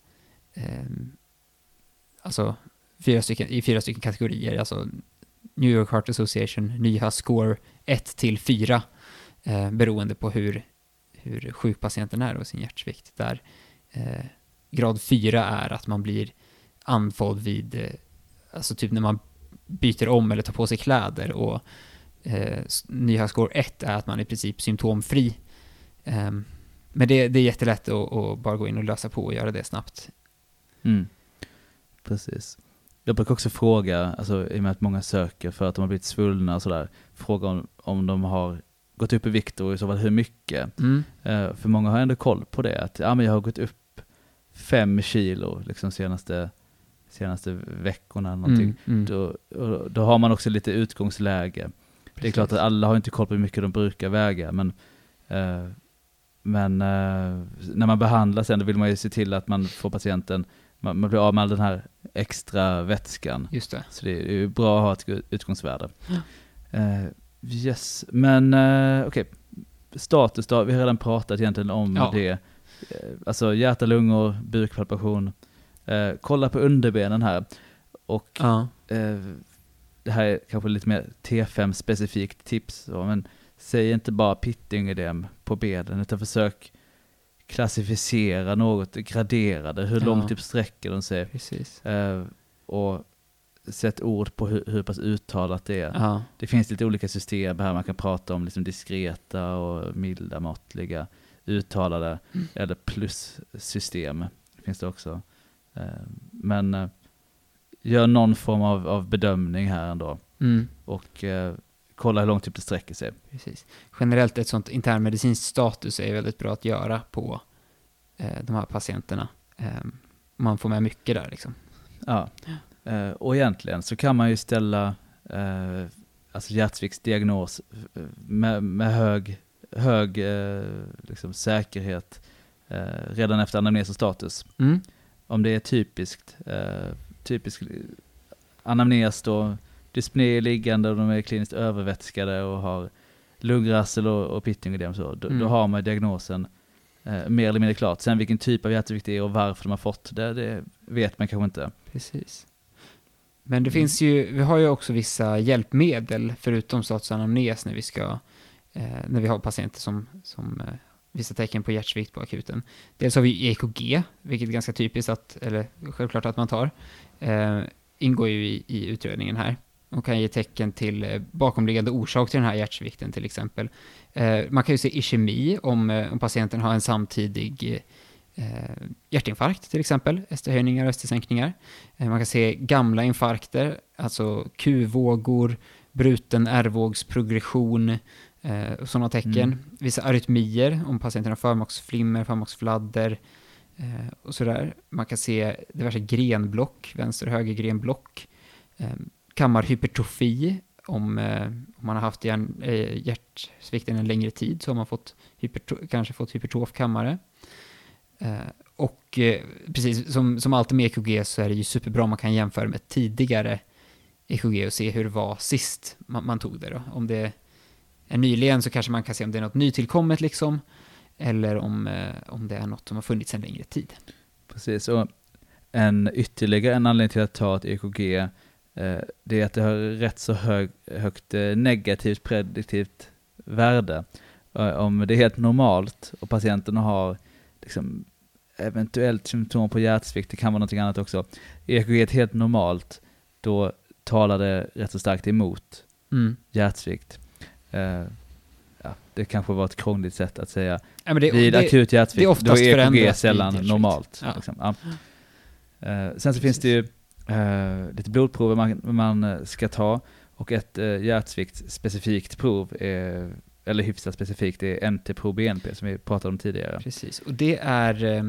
eh, alltså fyra stycken, i fyra stycken kategorier, alltså New York Heart Association, NYHA score 1 till 4, eh, beroende på hur, hur sjuk patienten är och sin hjärtsvikt. Där eh, grad 4 är att man blir andfådd vid, eh, alltså typ när man byter om eller tar på sig kläder och eh, nya NYHA score 1 är att man är i princip symptomfri. Eh, men det, det är jättelätt att, att bara gå in och lösa på och göra det snabbt. Mm. Precis. Jag brukar också fråga, alltså, i och med att många söker för att de har blivit svullna och sådär, fråga om, om de har gått upp i vikt och i så fall hur mycket. Mm. Eh, för många har ändå koll på det, att ja, men jag har gått upp fem kilo liksom senaste, senaste veckorna eller någonting. Mm, mm. Då, och då har man också lite utgångsläge. Det är klart att alla har inte koll på hur mycket de brukar väga, men, eh, men eh, när man behandlar sen, då vill man ju se till att man får patienten, man, man blir av med all den här extra vätskan. Just det. Så det är ju bra att ha ett utgångsvärde. Eh, yes, men eh, okej. Status då, vi har redan pratat egentligen om Ja. det. Eh, alltså hjärta, lungor, bukpalpation. Eh, kolla på underbenen här. Och Ja. det här är kanske lite mer T5-specifikt tips, men säg inte bara pittingödem på benen, utan försök klassificera något, gradera det, hur Ja. långt upp sträcker de sig. Eh, och sätt ord på hur, hur pass uttalat det är. Ja. Det finns lite olika system här, man kan prata om liksom diskreta och milda, måttliga, uttalade Mm. eller plussystem. Finns det också. Eh, men eh, gör någon form av, av bedömning här ändå Mm. och eh, kolla hur långt upp det sträcker sig. Precis. Generellt ett sånt internmedicinskt status är väldigt bra att göra på eh, de här patienterna. Eh, man får med mycket där liksom. Ja. Eh, och egentligen så kan man ju ställa eh, alltså hjärtsviktsdiagnos eh, med, med hög, hög eh, liksom säkerhet eh, redan efter anamnes och status. Mm. Om det är typiskt, eh, typisk anamnes då, dyspné liggande och de är kliniskt övervätskade och har lungrassel och, och pittingödem så, då, Mm. då har man diagnosen eh, mer eller mindre klart. Sen vilken typ av hjärtsvikt det är och varför de har fått det, det vet man kanske inte. Precis. Men det Mm. finns ju, vi har ju också vissa hjälpmedel förutom statusanamnes när vi ska, eh, när vi har patienter som, som eh, visa tecken på hjärtsvikt på akuten. Dels har vi EKG, vilket är ganska typiskt att, eller självklart att man tar. Eh, ingår ju i, i utredningen här och kan ge tecken till eh, bakomliggande orsak till den här hjärtsvikten till exempel. Eh, man kan ju se ischemi om, eh, om patienten har en samtidig hjärtinfarkt till exempel, ST-höjningar och ST-sänkningar. Man kan se gamla infarkter, alltså Q-vågor, bruten R-vågsprogression, eh, sådana tecken. Mm. Vissa arytmier, om patienten har förmaksflimmer, förmaksfladder eh, och sådär. Man kan se diverse grenblock, vänster och höger grenblock. Eh, kammarhypertrofi, om, eh, om man har haft hjärn, eh, hjärtsvikten en längre tid så har man fått kanske fått hypertrof kammare. Eh, och eh, precis som, som alltid med EKG så är det ju superbra om man kan jämföra med tidigare EKG och se hur det var sist man, man tog det då. Om det är nyligen så kanske man kan se om det är något nytillkommet liksom, eller om, eh, om det är något som har funnits en längre tid. Precis, och en ytterligare en anledning till att ta ett EKG det är att det har rätt så hög, högt eh, negativt prediktivt värde. Eh, om det är helt normalt och patienten har liksom, eventuellt symptom på hjärtsvikt, det kan vara någonting annat också. EKG är helt normalt, då talar det rätt så starkt emot Mm. hjärtsvikt. Eh, ja, det kanske var ett krångligt sätt att säga. Ja, det, Vid det, akut hjärtsvikt, det är då är EKG sällan normalt. Ja. Liksom. Ja. Eh, sen så finns det ju eh, lite blodprover man, man eh, ska ta och ett uh, hjärtsvikt-specifikt prov, är, eller hyfsat specifikt, det är NT-pro-BNP som vi pratade om tidigare. Precis, och det är, eh,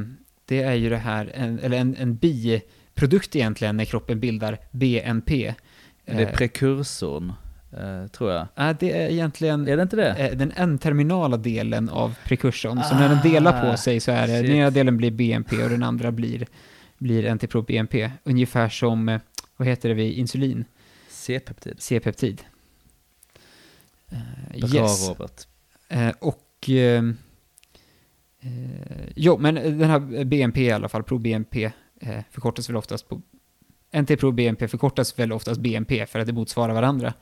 det är ju det här, en, eller en, en biprodukt egentligen när kroppen bildar BNP. Det är Eh, prekursorn, eh, tror jag. ja, det är egentligen Är det inte det? eh, den N-terminala delen av prekursorn. Så när den delar på Ah, sig så är det, shit. den ena delen blir BNP och den andra blir, blir NT-pro-BNP. Ungefär som, eh, vad heter det vid insulin? C-peptid. C-peptid. Eh, Bra yes. Robert. Eh, och... Eh, eh, jo, men den här BNP i alla fall, pro-BNP, förkortas väl oftast på... NT pro-BNP förkortas väl oftast BNP för att det motsvarar varandra.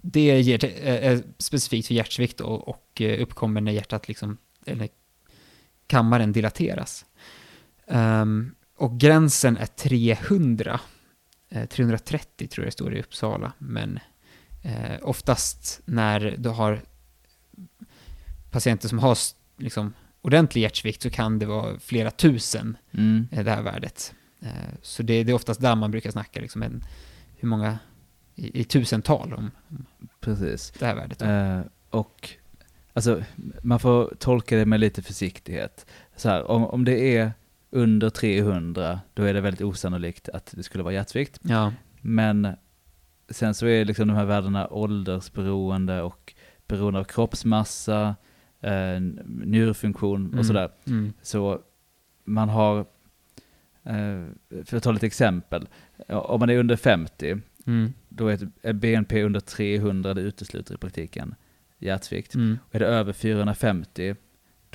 Det ger är specifikt för hjärtsvikt och, och uppkommer när hjärtat liksom, eller kammaren dilateras. Ehm, och gränsen är 300. Eh, 330 tror jag det står i Uppsala, men eh, oftast när du har patienter som har liksom, ordentlig hjärtsvikt så kan det vara flera tusen, Mm. eh, det här värdet. Eh, så det, det är oftast där man brukar snacka, liksom, en, hur många i, i tusental om, om Precis. det här värdet. Eh, och alltså, man får tolka det med lite försiktighet. Så här, om, om det är under 300, då är det väldigt osannolikt att det skulle vara hjärtsvikt. Ja, Men sen så är liksom de här värdena åldersberoende och beroende av kroppsmassa, eh, njurfunktion och Mm. sådär. mm, Så man har, eh, för att ta lite exempel, om man är under 50, mm, då är ett- BNP under 300, det utesluter i praktiken hjärtsvikt. mm. Och är det över 450,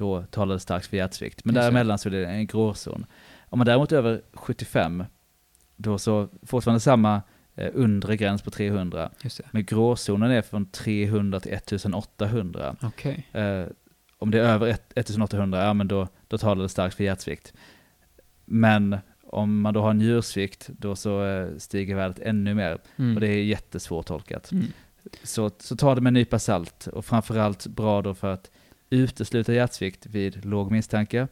då talar det starkt för hjärtsvikt. Men däremellan så är det en gråzon. Om man däremot är över 75, då så fortfarande samma eh, undre gräns på 300. Just det. Men gråzonen är från 300 till 1800. Okej. Eh, om det är över ett- 1800, ja men då, då talar det starkt för hjärtsvikt. Men om man då har njursvikt, då så eh, stiger värdet ännu mer. Mm. Och det är jättesvårt tolkat. Mm. Så, så ta det med en nypa salt och framförallt bra då för att utesluta hjärtsvikt vid låg misstanke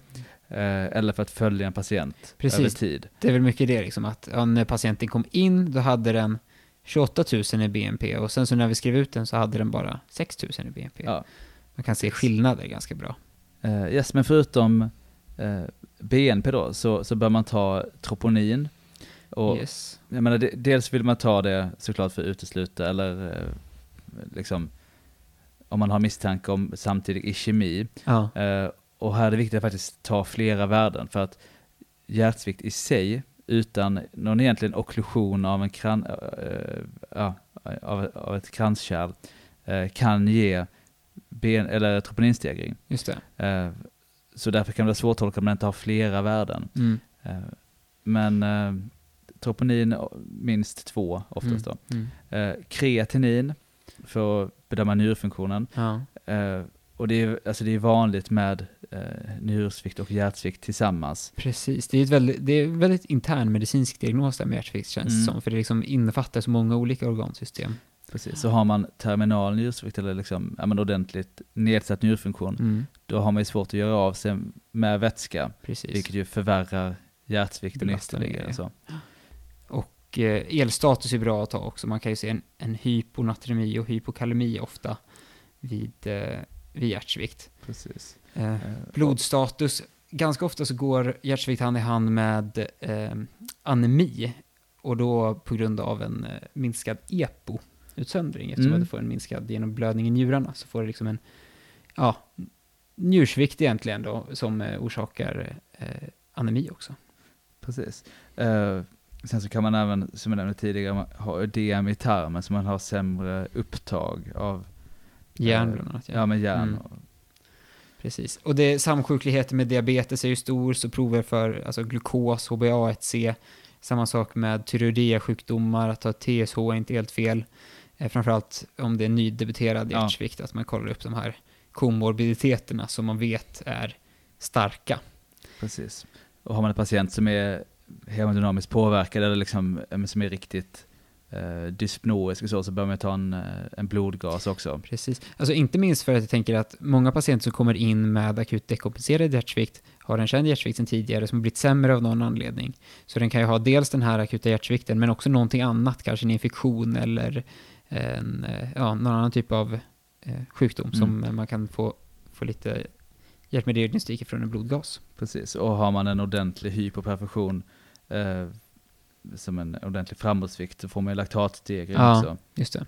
eh, eller för att följa en patient Precis. över tid. Det är väl mycket det liksom att ja, när patienten kom in då hade den 28 000 i BNP och sen så när vi skrev ut den så hade den bara 6 000 i BNP. Ja. Man kan se skillnader ganska bra. Eh, yes, men förutom eh, BNP då så, så bör man ta troponin. Och yes. jag menar, de, dels vill man ta det såklart för att utesluta eller eh, liksom om man har misstanke om samtidig ischemi. Ja. Eh, och här är det viktigt att faktiskt ta flera värden för att hjärtsvikt i sig utan någon egentligen okklusion av, en kran, eh, ja, av, av ett kranskärl eh, kan ge ben, eller troponinstegring. Just det. Eh, så därför kan det vara svårtolkat om man inte har flera värden. Mm. Eh, men eh, troponin eh, minst två oftast då. Mm. Mm. Eh, kreatinin för bedöma njurfunktionen. Ja. Eh, och det är, alltså det är vanligt med eh, njursvikt och hjärtsvikt tillsammans. Precis, det är ett väldigt, det är väldigt intern medicinsk diagnos där med hjärtsvikt känns Mm. som, för det liksom innefattar så många olika organsystem. Precis. Så har man terminal njursvikt eller liksom, ja, men ordentligt nedsatt njurfunktion, Mm. då har man ju svårt att göra av sig med vätska, Precis. vilket ju förvärrar hjärtsvikt och Belastar ytterligare. Så. Och eh, elstatus är bra att ta också. Man kan ju se en, en hyponatremi och hypokalemi ofta vid, eh, vid hjärtsvikt. Precis. Eh, Eh, blodstatus, ganska ofta så går hjärtsvikt hand i hand med anemi. Och då på grund av en minskad EPO-utsöndring. Eftersom Mm. att du får en minskad genomblödning i njurarna så får du liksom en ja, njursvikt egentligen då som orsakar anemi också. Precis. Sen så kan man även, som jag nämnde tidigare, ha ödem i tarmen så man har sämre upptag av Järn eh, bland annat. Ja, men järn. Mm. Precis. Och det, samsjukligheten med diabetes är ju stor, så prover för alltså, glukos, HbA1c, samma sak med tyreoidea-sjukdomar, att ha TSH är inte helt fel. Eh, framförallt om det är nydebuterad Ja. hjärtsvikt, att man kollar upp de här komorbiditeterna som man vet är starka. Precis. Och har man en patient som är hemodynamiskt påverkad eller liksom, som är riktigt eh, dyspnoisk och så, så bör man ta en, eh, en blodgas också. Precis. Alltså inte minst för att jag tänker att många patienter som kommer in med akut dekompenserad hjärtsvikt har en känd hjärtsvikt sedan tidigare som har blivit sämre av någon anledning. Så den kan ju ha dels den här akuta hjärtsvikten men också någonting annat, kanske en infektion eller en, eh, ja, någon annan typ av eh, sjukdom som man kan få, få lite hjärtmeddiagnostik från en blodgas. Precis. Och har man en ordentlig hypoperfusion, eh, som en ordentlig framåtsvikt, så får man ju laktatstegring Ja. också. Just det.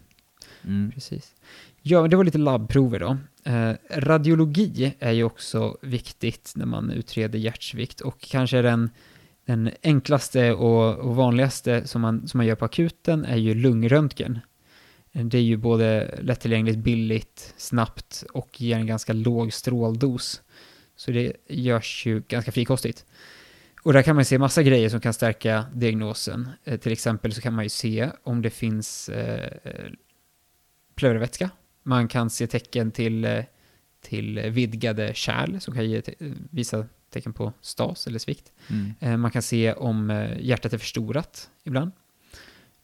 Mm. Precis. Ja, men det var lite labbprover då. Eh, radiologi är ju också viktigt när man utreder hjärtsvikt och kanske den, den enklaste och, och vanligaste som man, som man gör på akuten är ju lungröntgen. Eh, Det är ju både lättillgängligt, billigt, snabbt och ger en ganska låg stråldos. Så det görs ju ganska frikostigt. Och där kan man se massa grejer som kan stärka diagnosen. Eh, till exempel så kan man ju se om det finns eh, pleuravätska. Man kan se tecken till, eh, till vidgade kärl som kan ge te- visa tecken på stas eller svikt. Mm. Eh, Man kan se om eh, hjärtat är förstorat ibland.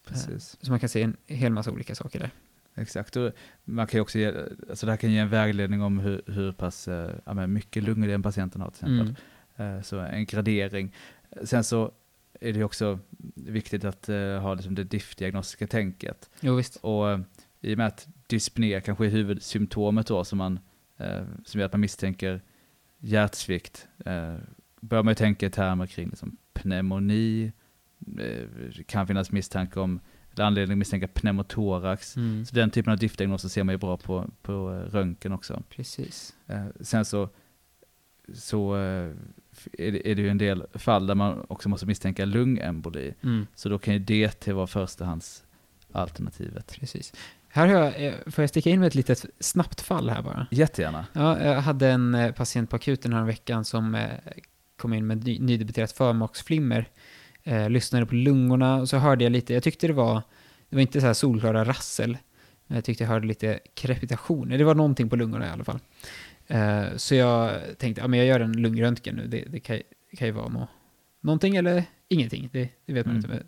Precis. Så man kan se en hel massa olika saker där. Exakt. Och man kan också ge, alltså det här kan ge en vägledning om hur, hur pass ja, mycket lungor den patienten har till exempel. Mm. Eh, Så en gradering. Sen så är det också viktigt att eh, ha liksom det DIF-diagnostiska tänket. Jo, visst. Och eh, i och med att dyspné kanske är huvudsymptomet då som, man, som gör att man misstänker hjärtsvikt, bör man ju tänka i termer kring liksom pneumoni, det kan finnas misstanke om, eller anledning att misstänka pneumotorax. Mm. Så den typen av DIF-diagnoser ser man ju bra på, på röntgen också. Precis. Sen så, så är, det, ju en del fall där man också måste misstänka lungemboli. Mm. Så då kan ju DT vara förstahandsalternativet. Precis. Här har jag, eh, får jag sticka in med ett litet snabbt fall här bara? Jättegärna. Ja, jag hade en eh, patient på akuten här veckan som eh, kom in med ny, nydebuterat förmaksflimmer. Eh, lyssnade på lungorna och så hörde jag lite, jag tyckte det var, det var inte så här solklara rassel, men jag tyckte jag hörde lite krepitationer. Det var någonting på lungorna i alla fall. Eh, så jag tänkte, ja men jag gör en lungröntgen nu, det, det, kan, det kan ju vara nå, någonting eller ingenting, det, det vet man Mm. inte. Men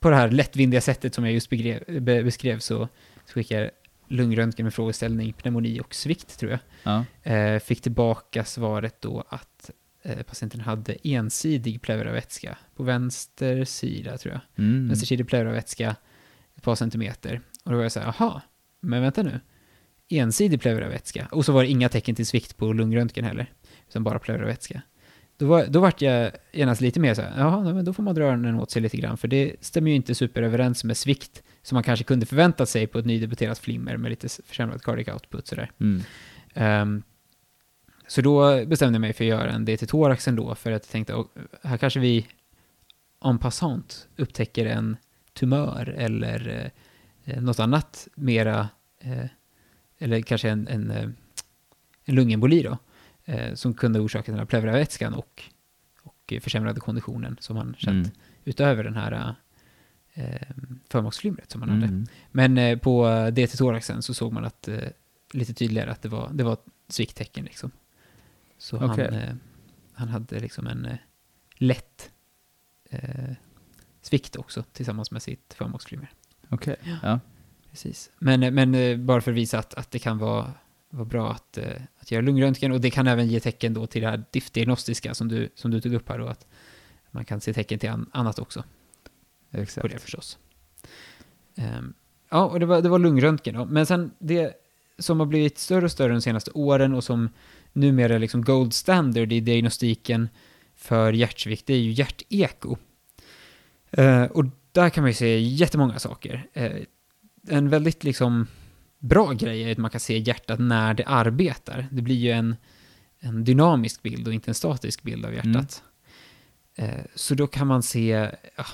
på det här lättvindiga sättet som jag just begrev, be, beskrev så, så skickade jag lungröntgen med frågeställning pneumoni och svikt tror jag. Ja. Eh, fick tillbaka svaret då att eh, patienten hade ensidig pleuravätska på vänster sida tror jag. Mm. Vänstersidig pleuravätska ett par centimeter. Och då var jag så här, jaha, men vänta nu. Ensidig pleuravätska. Och så var det inga tecken till svikt på lungröntgen heller. Utan bara pleuravätska. Då, var, då vart jag genast lite mer så här, jaha, men då får man dra öronen åt sig lite grann. För det stämmer ju inte superöverens med svikt som man kanske kunde förvänta sig på ett nydebuterat flimmer med lite försämrad cardiac output sådär. Mm. Ehm, så då bestämde jag mig för att göra en DT-thorax ändå, för att jag tänkte, "Åh, här kanske vi en passant upptäcker en tumör eller eh, något annat mera, eh, eller kanske en, en, eh, en lungemboli då, eh, som kunde orsaka den här pleuravätskan och, och försämrade konditionen som han känt Mm. utöver den här eh, förmaksflimret som han hade. Mm. Men eh, på DT-thoraxen så såg man att, lite tydligare att det var, det var svikttecken liksom. Så Okej. han, han hade liksom en lätt eh, svikt också tillsammans med sitt förmaksflimmer. Okej, ja. Precis. Men, eh, men eh, bara för att visa att, att det kan vara, vara bra att, eh, att göra lungröntgen och det kan även ge tecken då till det här diftdiagnostiska som du, som du tog upp här då, att man kan se tecken till an, annat också på Exakt. det förstås. Ehm, ja, och det var, det var lungröntgen då. Men sen det som har blivit större och större de senaste åren och som numera är liksom gold standard i diagnostiken för hjärtsvikt, det är ju hjärteko. Eh, och där kan man ju se jättemånga saker. Eh, en väldigt liksom bra grej är att man kan se hjärtat när det arbetar. Det blir ju en, en dynamisk bild och inte en statisk bild av hjärtat. Eh, så då kan man se ja,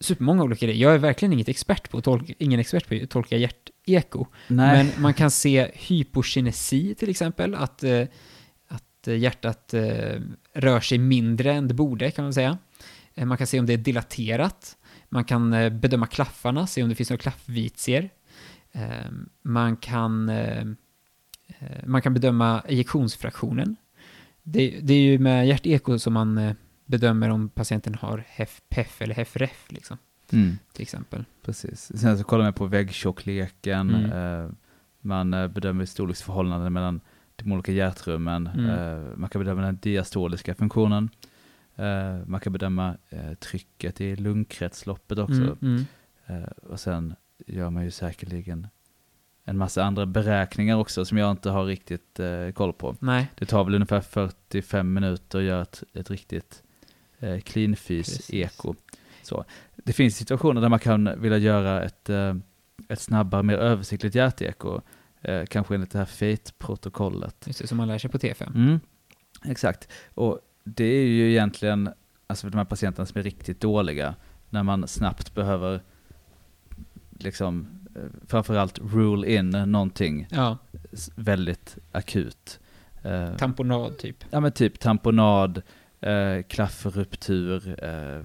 supermånga olika grejer. Jag är verkligen inget expert på tolka, ingen expert på att tolka hjärteko. Nej, Men man kan se hypokinesi till exempel, att, eh, att hjärtat eh, rör sig mindre än det borde kan man säga. Eh, Man kan se om det är dilaterat. Man kan eh, bedöma klaffarna, se om det finns några klaffvitier. Eh, Man kan, eh, man kan bedöma ejektionsfraktionen. Det, det är ju med hjärteko som man bedömer om patienten har HEF-PEF eller HEF-REF liksom, mm, till exempel. precis. Sen så kollar man på väggtjockleken, Mm. man bedömer storleksförhållanden mellan de olika hjärtrummen, Mm. man kan bedöma den diastoliska funktionen, man kan bedöma eh, trycket i lungkretsloppet också, Mm, mm. Eh, och sen gör man ju säkerligen en massa andra beräkningar också som jag inte har riktigt eh, koll på. Nej, Det tar väl ungefär 45 minuter att göra ett, ett riktigt eh, cleanfys Precis. eko. Så. Det finns situationer där man kan vilja göra ett, eh, ett snabbare, mer översiktligt hjärteko, eh, kanske enligt det här FATE-protokollet. just det, som man lär sig på T5. Mm, exakt. Och det är ju egentligen, alltså för de här patienterna som är riktigt dåliga, när man snabbt behöver liksom eh, framförallt rule in någonting Ja, väldigt akut. Eh, tamponad typ. ja men typ tamponad, eh, klaffruptur, eh,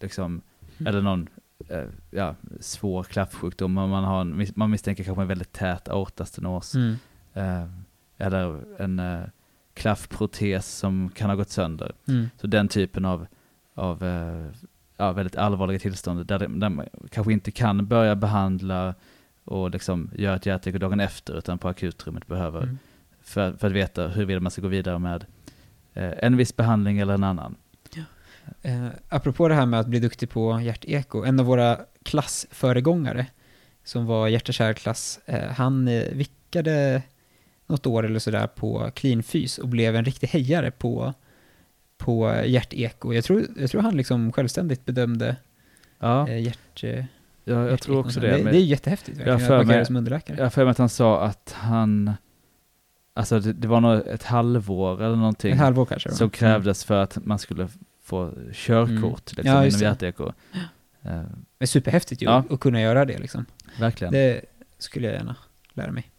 liksom, Mm. eller någon eh, ja, svår klaffsjukdom. om Man, har en, man misstänker kanske en väldigt tät aortastenos. Mm. Eh, eller en klaffprotes som kan ha gått sönder. Mm. Så den typen av, av eh, ja, väldigt allvarliga tillstånd där, där man kanske inte kan börja behandla och liksom göra ett hjärteko dagen efter utan på akutrummet behöver Mm. för, för att veta huruvida man ska gå vidare med eh, en viss behandling eller en annan. Eh, apropå det här med att bli duktig på hjärteko, en av våra klassföregångare som var hjärta-kärlklass, eh, han eh, vickade något år eller sådär på cleanfys och blev en riktig hejare på, på hjärteko. Jag tror, jag tror han liksom självständigt bedömde Ja, eh, hjärt... eh, jag, jag tror också det. det. Är jättehäftigt Jag verkligen, för mig- som underläkare. jag har för mig att han sa att han, alltså det, det var nog ett halvår eller någonting Ett halvår kanske? som krävdes för att man skulle få körkort Mm. liksom, Ja, inom det. hjärteko. Men superhäftigt ju, Ja. att kunna göra det liksom. verkligen. Det skulle jag gärna lära mig.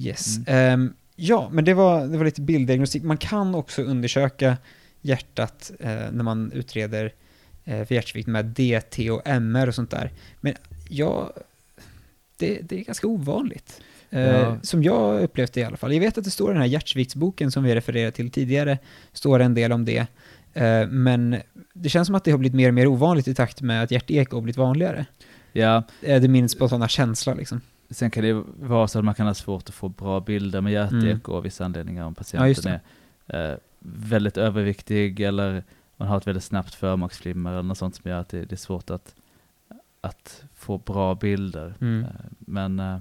Yes. Mm. Ehm, ja, men det var, det var lite bilddiagnostik. Man kan också undersöka hjärtat eh, när man utreder eh, för hjärtsvikt med DT och MR och sånt där. Men ja, det, det är ganska ovanligt. Eh, Ja. Som jag upplevt det i alla fall. Jag vet att det står i den här hjärtsviktsboken som vi refererade till tidigare, står en del om det. Men det känns som att det har blivit mer och mer ovanligt i takt med att hjärteko har blivit vanligare. Ja, Det är min spontana känsla liksom. Sen kan det vara så att man kan ha svårt att få bra bilder med hjärteko av vissa anledningar om Mm. Ja, patienten är eh, väldigt överviktig eller man har ett väldigt snabbt förmaksflimmer eller något sånt som gör att det, det är svårt att, att få bra bilder. Mm. Eh, men eh,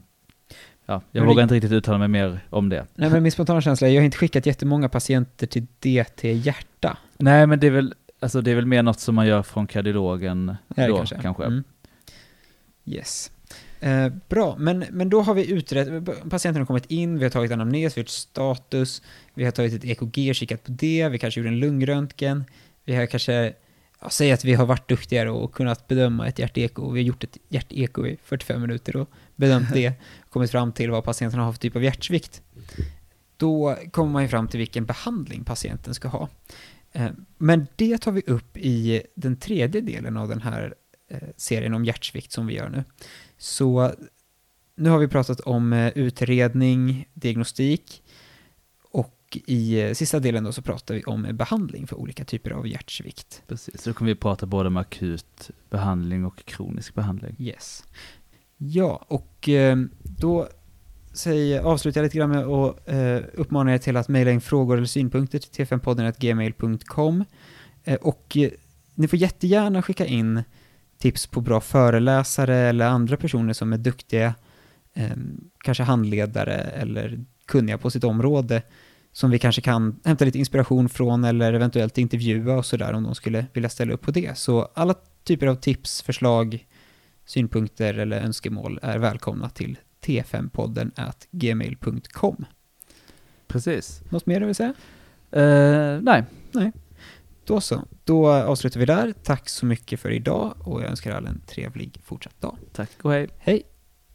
ja, jag Men vågar inte riktigt uttala mig mer om det. Nej, men min spontana känsla är jag har inte skickat jättemånga patienter till DT-hjärta. Nej, men det är väl, alltså, det är väl mer något som man gör från kardiologen Ja, då, kanske. kanske. Mm. Yes. Eh, bra, men, men då har vi utrett, patienten har kommit in, vi har tagit anamnes, vi har gjort status, vi har tagit ett EKG och kikat på det, vi kanske gjorde en lungröntgen, vi har kanske, ja, säg att vi har varit duktigare och kunnat bedöma ett hjärteko, vi har gjort ett hjärteko i 45 minuter och bedömt det, *laughs* kommit fram till vad patienten har för typ av hjärtsvikt. Då kommer man ju fram till vilken behandling patienten ska ha. Eh, Men det tar vi upp i den tredje delen av den här eh, serien om hjärtsvikt som vi gör nu. Så nu har vi pratat om eh, utredning, diagnostik och i eh, sista delen då så pratar vi om behandling för olika typer av hjärtsvikt. Precis, så kommer vi prata både om akut behandling och kronisk behandling. Yes. Ja, och eh, då säger, avslutar jag lite grann med att eh, uppmana er till att mejla in frågor eller synpunkter till t5podden.gmail.com eh, och eh, ni får jättegärna skicka in tips på bra föreläsare eller andra personer som är duktiga, eh, kanske handledare eller kunniga på sitt område som vi kanske kan hämta lite inspiration från eller eventuellt intervjua och sådär om de skulle vilja ställa upp på det. Så alla typer av tips, förslag, synpunkter eller önskemål är välkomna till t5podden at gmail.com. Precis. Något mer du vill säga? Uh, nej. Nej. Då så. Då avslutar vi där. Tack så mycket för idag och jag önskar alla en trevlig fortsatt dag. Tack och hej. Hej!